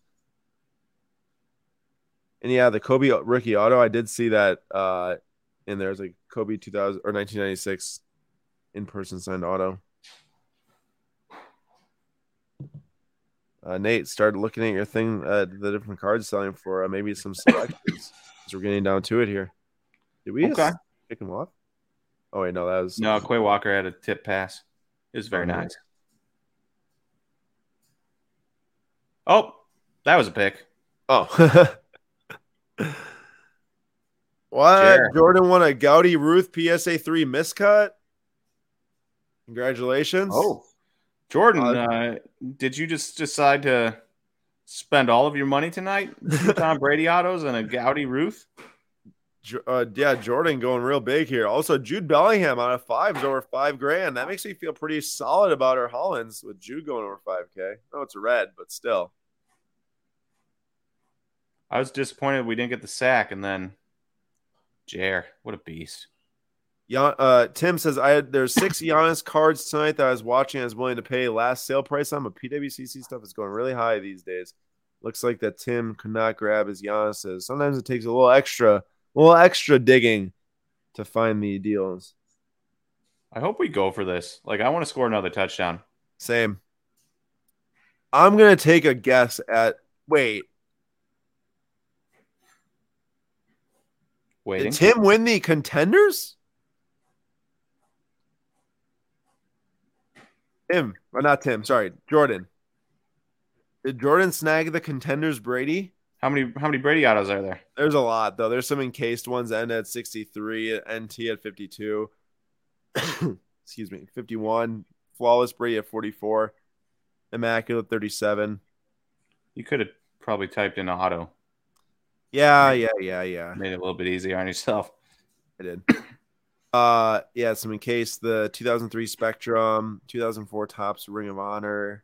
And yeah, the Kobe rookie auto, I did see that uh in there's like Kobe 2000 or 1996 in person signed auto. Uh, Nate, started looking at your thing, uh, the different cards selling for uh, maybe some selections. so we're getting down to it here. Did we okay. pick him off? Oh wait, no, that was no. Quay Walker had a tip pass. It was very oh, nice. Oh, that was a pick. Oh. What? Jordan won a Goudey Ruth PSA 3 miscut. Congratulations. Oh, Jordan, uh, uh, did you just decide to spend all of your money tonight? Tom Brady autos and a Goudey Ruth? Uh, yeah, Jordan going real big here. Also, Jude Bellingham out of fives over five grand. That makes me feel pretty solid about our Hollins with Jude going over 5K. Oh, it's red, but still. I was disappointed we didn't get the sack, and then Jair, what a beast. Yeah, uh, Tim says I had there's six Giannis cards tonight that I was watching. I was willing to pay last sale price on, but PWCC stuff is going really high these days. Looks like that Tim could not grab his Giannis's. Sometimes it takes a little extra, a little extra digging to find the deals. I hope we go for this. Like, I want to score another touchdown. Same. I'm gonna take a guess at. Wait, Waiting. Did Tim win the contenders? Tim, or oh, not Tim, sorry, Jordan. Did Jordan snag the contenders Brady? How many how many Brady autos are there? There's a lot though. There's some encased ones end at 63, NT at 52. Excuse me, 51. Flawless Brady at 44. Immaculate 37. You could have probably typed in auto. Yeah, yeah, yeah, yeah. Made it a little bit easier on yourself. I did. Uh, yeah, So in case the 2003 Spectrum, 2004 Topps Ring of Honor,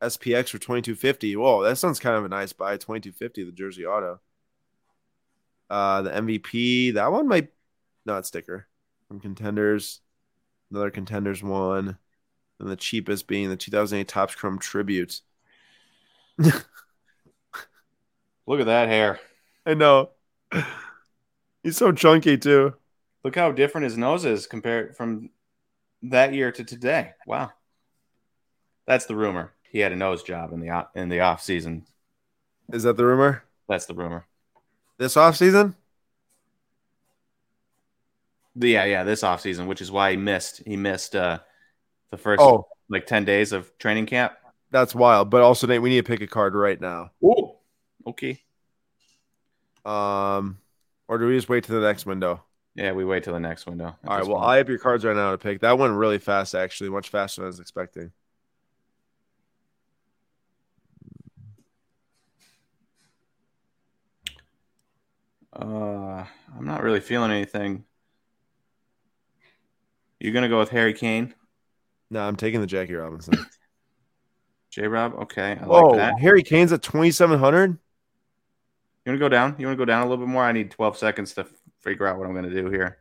SPX for 2250. Whoa, that sounds kind of a nice buy. 2250, the Jersey Auto. Uh, the MVP, that one might not sticker from contenders. Another contenders one, and the cheapest being the 2008 Topps Chrome Tribute. Look at that hair. I know. He's so chunky too. Look how different his nose is compared from that year to today. Wow. That's the rumor. He had a nose job in the in the off season. Is that the rumor? That's the rumor. This off season? Yeah, yeah, this off season, which is why he missed. He missed uh the first oh. like ten days of training camp. That's wild. But also, Nate, we need to pick a card right now. Oh, okay. Um, or do we just wait to the next window? Yeah, we wait till the next window. All right. Well, point. I have your cards right now to pick. That went really fast, actually, much faster than I was expecting. Uh, I'm not really feeling anything. You're gonna go with Harry Kane, No, I'm taking the Jackie Robinson. J. Rob. Okay, I Whoa, like that. Harry Kane's at 2,700. You want to go down? You want to go down a little bit more? I need 12 seconds to figure out what I'm gonna do here.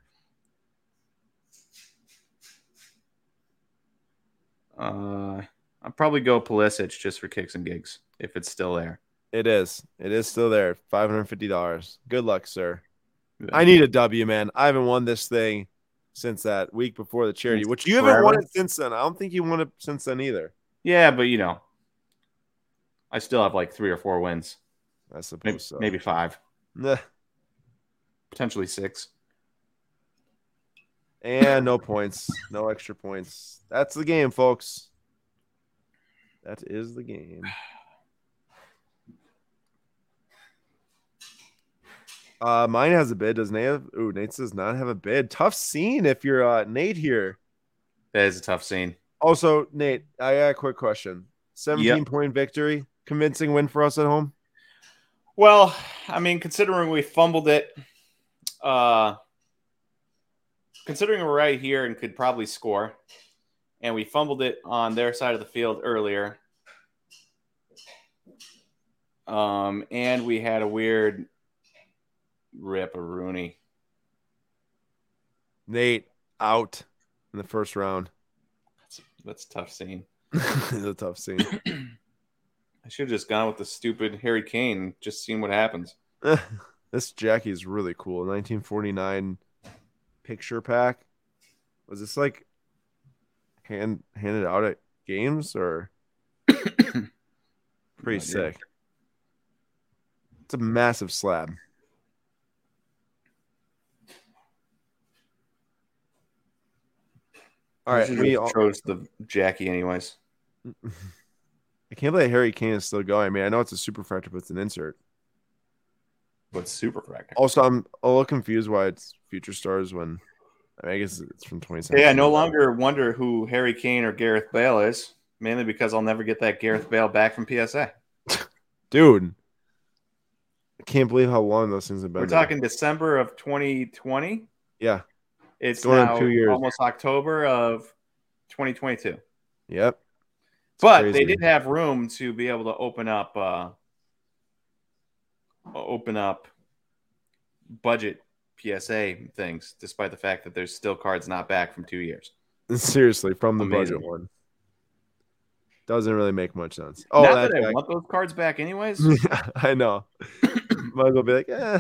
Uh, I'll probably go Pulisic just for kicks and gigs if it's still there. It is. It is still there. $550. Good luck, sir. I need a W, man. I haven't won this thing since that week before the charity, which you haven't won it since then. I don't think you won it since then either. Yeah, but you know, I still have like three or four wins, I suppose maybe, so. maybe five, Nah. potentially six. And no points. No extra points. That's the game, folks. That is the game. Uh, mine has a bid. Does Nate have? Ooh, Nate does not have a bid. Tough scene if you're uh, Nate here. That is a tough scene. Also, Nate, I got a quick question. 17 point victory, convincing win for us at home. Well, I mean, considering we fumbled it, uh, considering we're right here and could probably score, and we fumbled it on their side of the field earlier, um, and we had a weird rip of Rooney. Nate out in the first round. That's, that's a tough scene. it's a tough scene. I should have just gone with the stupid Harry Kane, just seen what happens. this Jackie is really cool. 1949 picture pack. Was this like hand handed out at games or pretty idea. sick? It's a massive slab. All right, we all, chose the Jackie anyways. I can't believe Harry Kane is still going. I mean, I know it's a super fractor, but it's an insert. But super fractor. Also, I'm a little confused why it's Future Stars when I, mean, I guess it's from 2017. Yeah, I no longer wonder who Harry Kane or Gareth Bale is, mainly because I'll never get that Gareth Bale back from PSA. dude. I can't believe how long those things have been. We're there. talking December of 2020. yeah, It's going now two years. almost October of 2022. yep. But crazy. they did have room to be able to open up, uh, open up budget PSA things, despite the fact that there's still cards not back from two years. Seriously, from the Amazing. budget one. Doesn't really make much sense. Oh, not that I back- want those cards back, anyways. I know. Might as well be like, eh.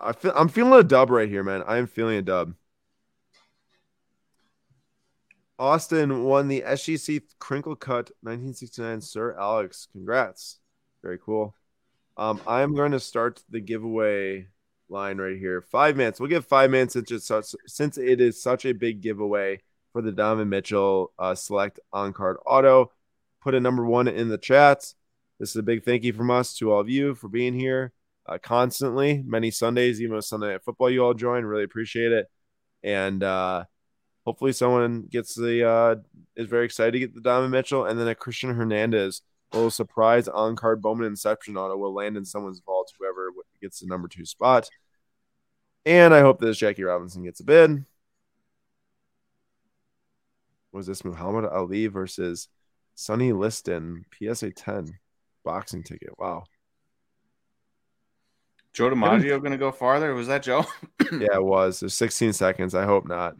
I feel I'm feeling a dub right here, man. I am feeling a dub. Austin won the SGC Crinkle Cut 1969 Sir Alex. Congrats. Very cool. Um, I'm going to start the giveaway line right here. Five minutes. We'll give five minutes since it's such, since it is such a big giveaway for the Donovan Mitchell uh, select on card auto. Put a number one in the chats. This is a big thank you from us to all of you for being here uh, constantly. Many Sundays, even Sunday Football, you all join. Really appreciate it. And uh, hopefully, someone gets the uh, is very excited to get the Donovan Mitchell, and then a Christian Hernandez A little surprise on card Bowman Inception auto will land in someone's vault, whoever gets the number two spot. And I hope this Jackie Robinson gets a bid. Was this Muhammad Ali versus Sonny Liston PSA 10 boxing ticket? Wow. Joe DiMaggio going to go farther? Was that Joe? Yeah, it was. There's 16 seconds. I hope not.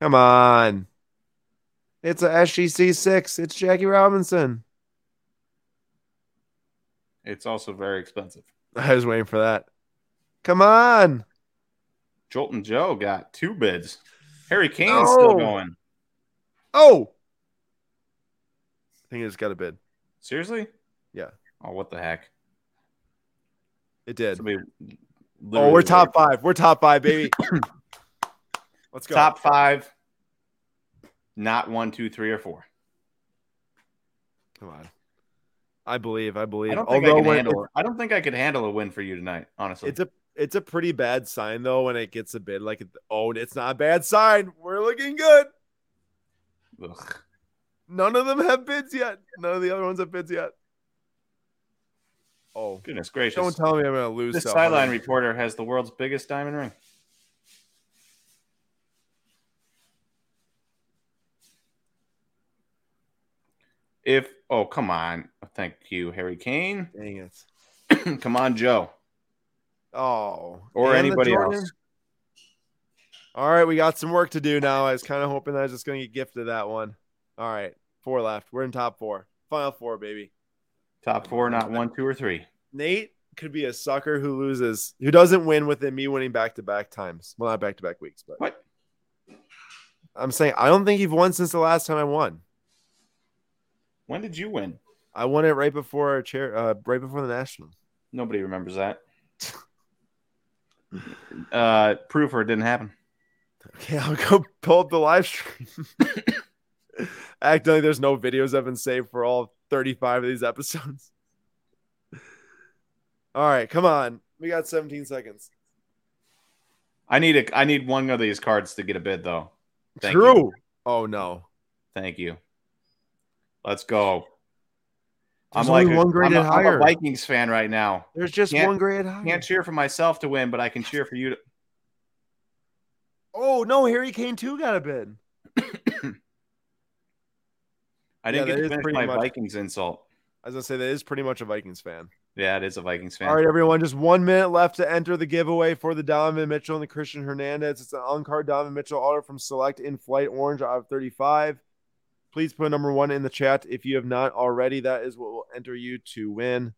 Come on. It's a SGC six. It's Jackie Robinson. It's also very expensive. I was waiting for that. Come on. Joltin' Joe got two bids. Harry Kane's No. still going. Oh. I think just got a bid. Seriously? Yeah. Oh, what the heck? It did. Somebody oh, we're top five. We're top five, baby. Let's go. Top five. Not one, two, three, or four. Come on. I believe. I believe. I don't think Although I can handle. It, I don't think I could handle a win for you tonight. Honestly, it's a it's a pretty bad sign though when it gets a bid like oh it's not a bad sign. We're looking good. Ugh. None of them have bids yet. None of the other ones have bids yet. Oh goodness gracious! Don't tell me I'm gonna lose. This sideline reporter has the world's biggest diamond ring. If oh come on, thank you, Harry Kane. Dang it! come on, Joe. Oh, or anybody else. All right, we got some work to do now. I was kind of hoping that I was just going to get gifted that one. All right, four left. We're in top four. Final four, baby. Top four, not one, two, or three. Nate could be a sucker who loses, who doesn't win within me winning back to back times. Well, not back to back weeks, but what? I'm saying I don't think you've won since the last time I won. When did you win? I won it right before our chair, uh, right before the national. Nobody remembers that. uh, proof or it didn't happen. Okay, I'll go pull up the live stream. Acting like there's no videos I've been saved for all 35 of these episodes. All right, come on. We got 17 seconds. I need a I need one of these cards to get a bid though. Thank True. You. Oh no. Thank you. Let's go. There's I'm like one grade I'm a, higher. I'm a Vikings fan right now. There's just can't, one grade higher. Can't cheer for myself to win, but I can cheer for you to. Oh no, Harry Kane too got a bid. I didn't yeah, get to finish my much, Vikings insult. As I say, that is pretty much a Vikings fan. Yeah, it is a Vikings fan. All right, everyone, just one minute left to enter the giveaway for the Donovan Mitchell and the Christian Hernandez. It's an on-card Donovan Mitchell auto from Select in Flight Orange out of 35. Please put number one in the chat if you have not already. That is what will enter you to win.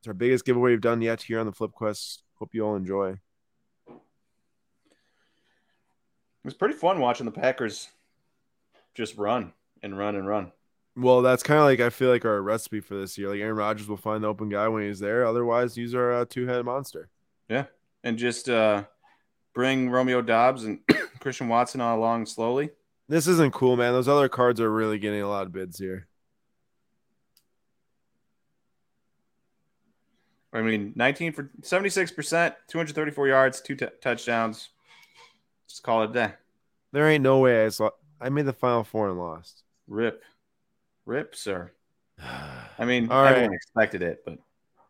It's our biggest giveaway we've done yet here on the Flip Quest. Hope you all enjoy. It was pretty fun watching the Packers just run and run and run. Well, that's kind of like I feel like our recipe for this year. Like Aaron Rodgers will find the open guy when he's there. Otherwise, use our uh, two-headed monster. Yeah, and just uh, bring Romeo Doubs and Christian Watson along slowly. This isn't cool, man. Those other cards are really getting a lot of bids here. I mean, 19 for 76%, 234 yards, two t- touchdowns. Just call it a day. There ain't no way I saw. I made the final four and lost. Rip. Rip, sir. I mean, All everyone right. expected it, but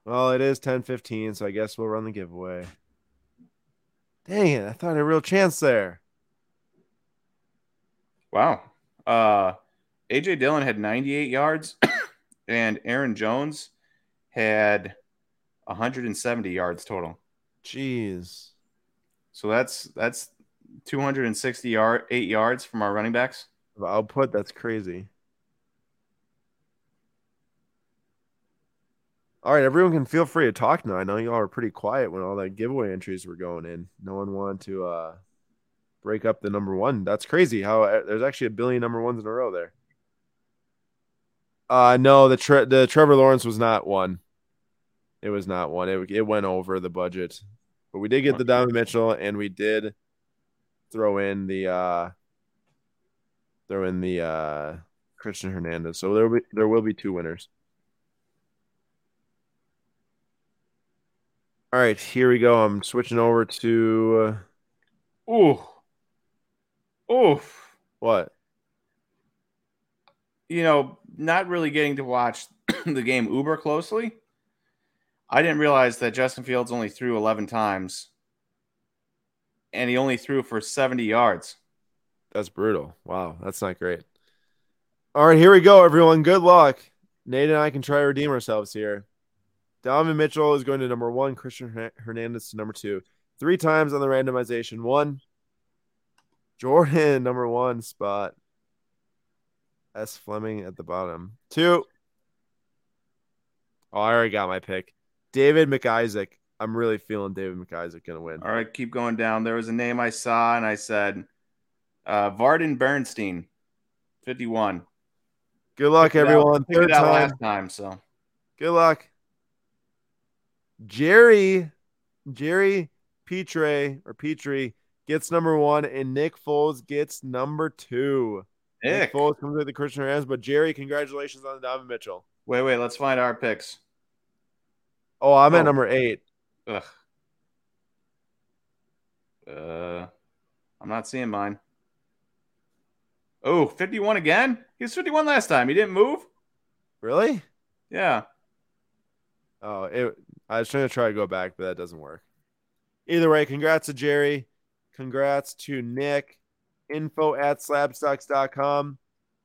well, it is 10-15, so I guess we'll run the giveaway. Dang it! I thought I had a real chance there. Wow. Uh, AJ Dillon had 98 yards, and Aaron Jones had 170 yards total. Jeez. So that's that's 260 yard eight yards from our running backs. Output that's crazy. All right, everyone can feel free to talk now. I know y'all are pretty quiet when all that giveaway entries were going in. No one wanted to uh, break up the number one. That's crazy. How uh, there's actually a billion number ones in a row there. Uh, no, the tre- the Trevor Lawrence was not one. It was not one. It it went over the budget, but we did get the Donovan Mitchell, and we did throw in the uh, throw in the uh, Christian Hernandez. So there will be there will be two winners. All right, here we go. I'm switching over to. Uh... Ooh. Oof. What? You know, not really getting to watch the game uber closely. I didn't realize that Justin Fields only threw 11 times and he only threw for 70 yards. That's brutal. Wow, that's not great. All right, here we go, everyone. Good luck. Nate and I can try to redeem ourselves here. Donovan Mitchell is going to number one, Christian Hernandez to number two. Three times on the randomization. One, Jordan, number one spot. S. Fleming at the bottom. Two. Oh, I already got my pick. David McIsaac. I'm really feeling David McIsaac going to win. All right, keep going down. There was a name I saw, and I said uh, Varden Bernstein, 51. Good luck, everyone. Third time. last time, so good luck. Jerry Jerry Petre or Petrie gets number one, and Nick Foles gets number two. Nick, Nick Foles comes with the Christian Rams, but Jerry, congratulations on the Donovan Mitchell. Wait, wait, let's find our picks. Oh, I'm oh. at number eight. Ugh. Uh, I'm not seeing mine. Oh, 51 again? He was 51 last time. He didn't move? Really? Yeah. Oh, it, I was trying to try to go back, but that doesn't work. Either way, congrats to Jerry. Congrats to Nick. Info at slabstox.com.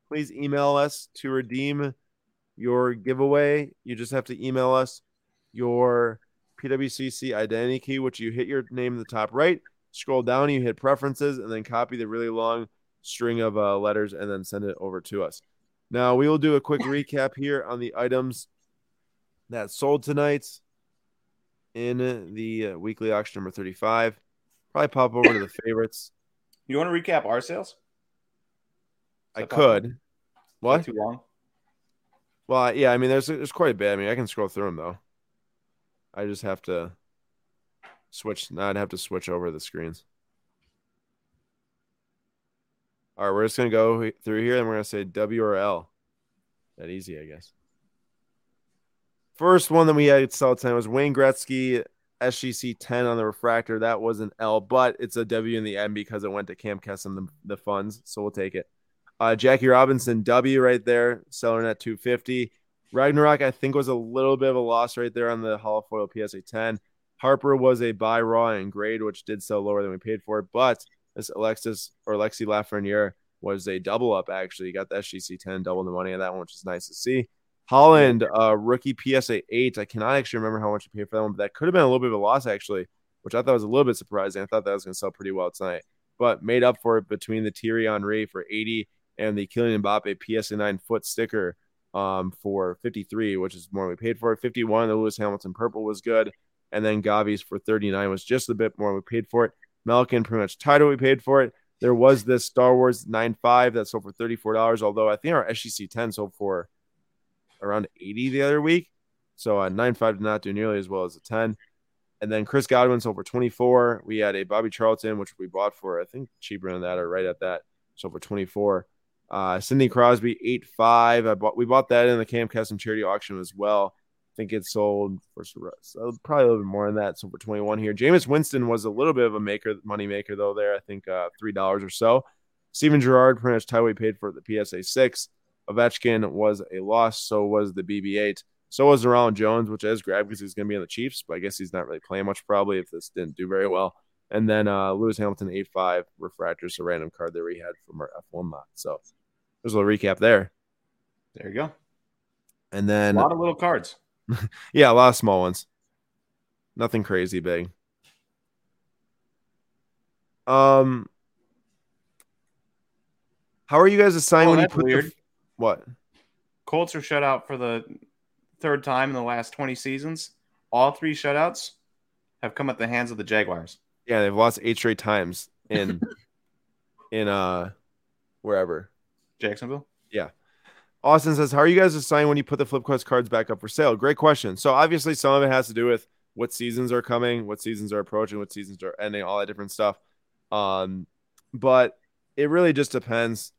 Please email us to redeem your giveaway. You just have to email us your PWCC identity key, which you hit your name in the top right, scroll down, you hit preferences, and then copy the really long string of uh, letters and then send it over to us. Now, we will do a quick recap here on the items that sold tonight in the uh, weekly auction number 35. Probably pop over to the favorites. You want to recap our sales? I could. What? Too long. Well, yeah. I mean, there's there's quite a bit. I mean, I can scroll through them though. I just have to switch. Now I'd have to switch over the screens. All right, we're just gonna go through here, and we're gonna say W or L. That easy, I guess. First one that we had sell tonight was Wayne Gretzky SGC 10 on the refractor. That was an L, but it's a W in the end because it went to Camp Kesem the, the funds, so we'll take it. Uh, Jackie Robinson W right there, selling at 250. Ragnarok, I think, was a little bit of a loss right there on the holofoil PSA 10. Harper was a buy raw and grade, which did sell lower than we paid for it, but this Alexis or Alexi Lafreniere was a double up actually. Got the SGC 10, double the money on that one, which is nice to see. Haaland, uh, rookie PSA 8. I cannot actually remember how much you paid for that one, but that could have been a little bit of a loss, actually, which I thought was a little bit surprising. I thought that was going to sell pretty well tonight, but made up for it between the Thierry Henry for 80 and the Kylian Mbappe PSA 9 foot sticker um, for 53, which is more we paid for it. 51, the Lewis Hamilton purple was good. And then Gavi's for 39 was just a bit more we paid for it. Malkin pretty much tied what we paid for it. There was this Star Wars 9.5 that sold for $34, although I think our SGC 10 sold for around 80 the other week. So a 9.5 did not do nearly as well as a 10. And then Chris Godwin sold for 24. We had a Bobby Charlton, which we bought for, I think, cheaper than that or right at that. So for 24. Uh, Sidney Crosby, 8.5. I bought, we bought that in the Camp Kesem charity auction as well. I think it sold for so probably a little bit more than that. So for 21 here. Jameis Winston was a little bit of a maker, money maker, though, there. I think uh, $3 or so. Steven Gerrard, pretty much Tyway paid for the PSA 6. Ovechkin was a loss. So was the BB8. So was Ronald Jones, which is grab because he's going to be on the Chiefs, but I guess he's not really playing much probably if this didn't do very well. And then uh, Lewis Hamilton, 8 5 refractors, a random card that we had from our F1 lot. So there's a little recap there. There you go. And then a lot of little cards. yeah, a lot of small ones. Nothing crazy big. Um, how are you guys assigned Oh, when you put weird. The, what? Colts are shut out for the third time in the last 20 seasons. All three shutouts have come at the hands of the Jaguars. Yeah, they've lost eight straight times in in uh wherever. Jacksonville. Yeah. Austin says, "How are you guys deciding when you put the flip quest cards back up for sale?" Great question. So obviously, some of it has to do with what seasons are coming, what seasons are approaching, what seasons are ending, all that different stuff. Um, but it really just depends.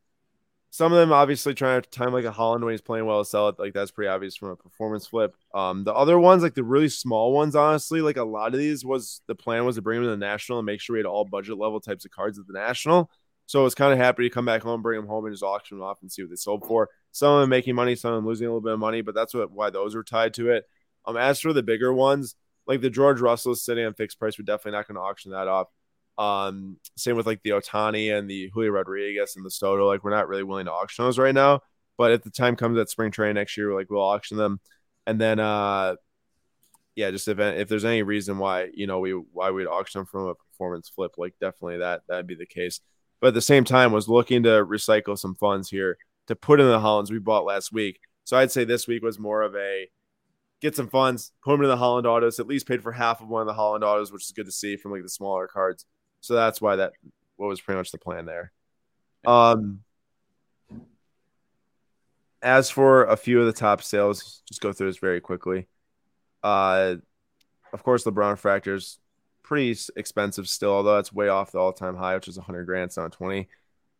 Some of them obviously trying to time like a Haaland when he's playing well to sell it. Like that's pretty obvious from a performance flip. Um, the other ones, like the really small ones, honestly, like a lot of these was the plan was to bring them to the national and make sure we had all budget level types of cards at the national. So I was kind of happy to come back home, bring them home, and just auction them off and see what they sold for. Some of them making money, some of them losing a little bit of money, but that's what why those are tied to it. Um, as for the bigger ones, like the George Russell sitting on fixed price, we're definitely not going to auction that off. Um, same with like the Ohtani and the Julio Rodriguez and the Soto. Like we're not really willing to auction those right now. But if the time comes at spring training next year, like we'll auction them. And then uh yeah, just if if there's any reason why, you know, we why we'd auction them from a performance flip, like definitely that that'd be the case. But at the same time was looking to recycle some funds here to put in the Haalands we bought last week. So I'd say this week was more of a get some funds, put them in the Haaland autos, at least paid for half of one of the Haaland autos, which is good to see from like the smaller cards. So that's why that what was pretty much the plan there. Um, as for a few of the top sales, just go through this very quickly. Uh, of course, LeBron fractors pretty expensive still, although that's way off the all-time high, which is 100 grand, it's not 20.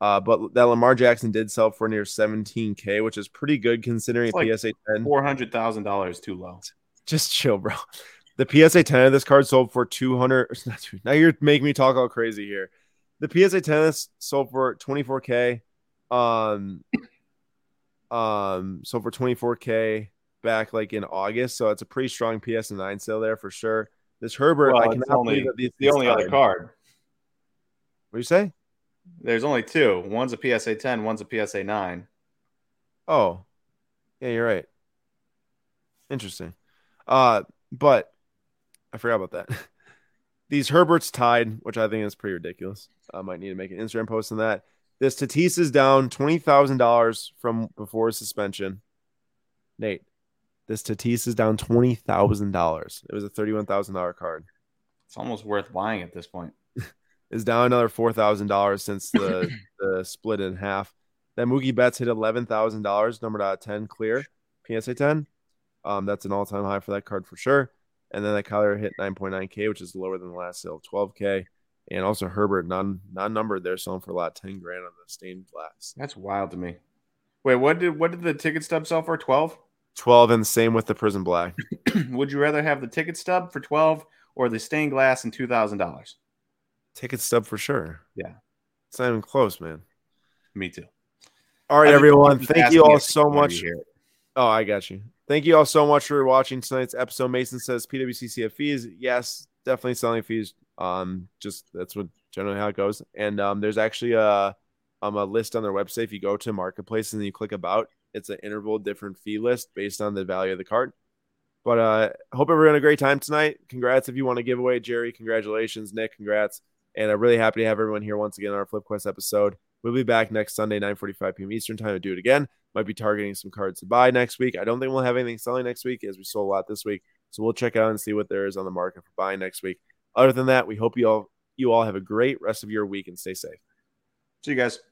Uh, but that Lamar Jackson did sell for near 17k, which is pretty good considering like PSA 10. Four hundred thousand dollars too low. Just chill, bro. The PSA 10 of this card sold for 200. Now you're making me talk all crazy here. The PSA 10 sold for 24k. Um, um, sold for 24k back like in August, so it's a pretty strong PS 9 sale there for sure. This Herbert, well, I cannot only, believe that the, the only other card. What do you say? There's only two. One's a PSA 10, one's a PSA 9. Oh, yeah, you're right. Interesting. Uh, but I forgot about that. These Herberts tied, which I think is pretty ridiculous. I might need to make an Instagram post on that. This Tatis is down twenty thousand dollars from before suspension. Nate, this Tatis is down twenty thousand dollars. It was a thirty-one thousand dollar card. It's almost worth buying at this point. Is down another four thousand dollars since the the split in half. Then Mookie Betts hit eleven thousand dollars, numbered out of ten, clear PSA ten. Um, that's an all time high for that card for sure. And then that Kyler hit nine point nine k, which is lower than the last sale of twelve k. And also Herbert non non numbered there, selling for a lot, ten grand on the stained glass. That's wild to me. Wait, what did what did the ticket stub sell for? Twelve. 12 and same with the Prizm black would you rather have the ticket stub for 12 or the stained glass and $2000 ticket stub for sure. Yeah. It's not even close man. Me too. All right everyone. thank you all so much. oh i got you. Thank you all so much for watching tonight's episode. Mason says pwcc fees yes definitely selling fees. Um just that's what generally how it goes. And um there's actually a um a list on their website. If you go to marketplace and then you click about it's an interval different fee list based on the value of the cart. But uh hope everyone had a great time tonight. Congrats if you want to give away, Jerry. Congratulations, Nick. Congrats. And I'm really happy to have everyone here once again on our Flip Quest episode. We'll be back next Sunday, 9:45 p.m. Eastern time to do it again. Might be targeting some cards to buy next week. I don't think we'll have anything selling next week as we sold a lot this week. So we'll check out and see what there is on the market for buying next week. Other than that, we hope you all you all have a great rest of your week and stay safe. See you guys.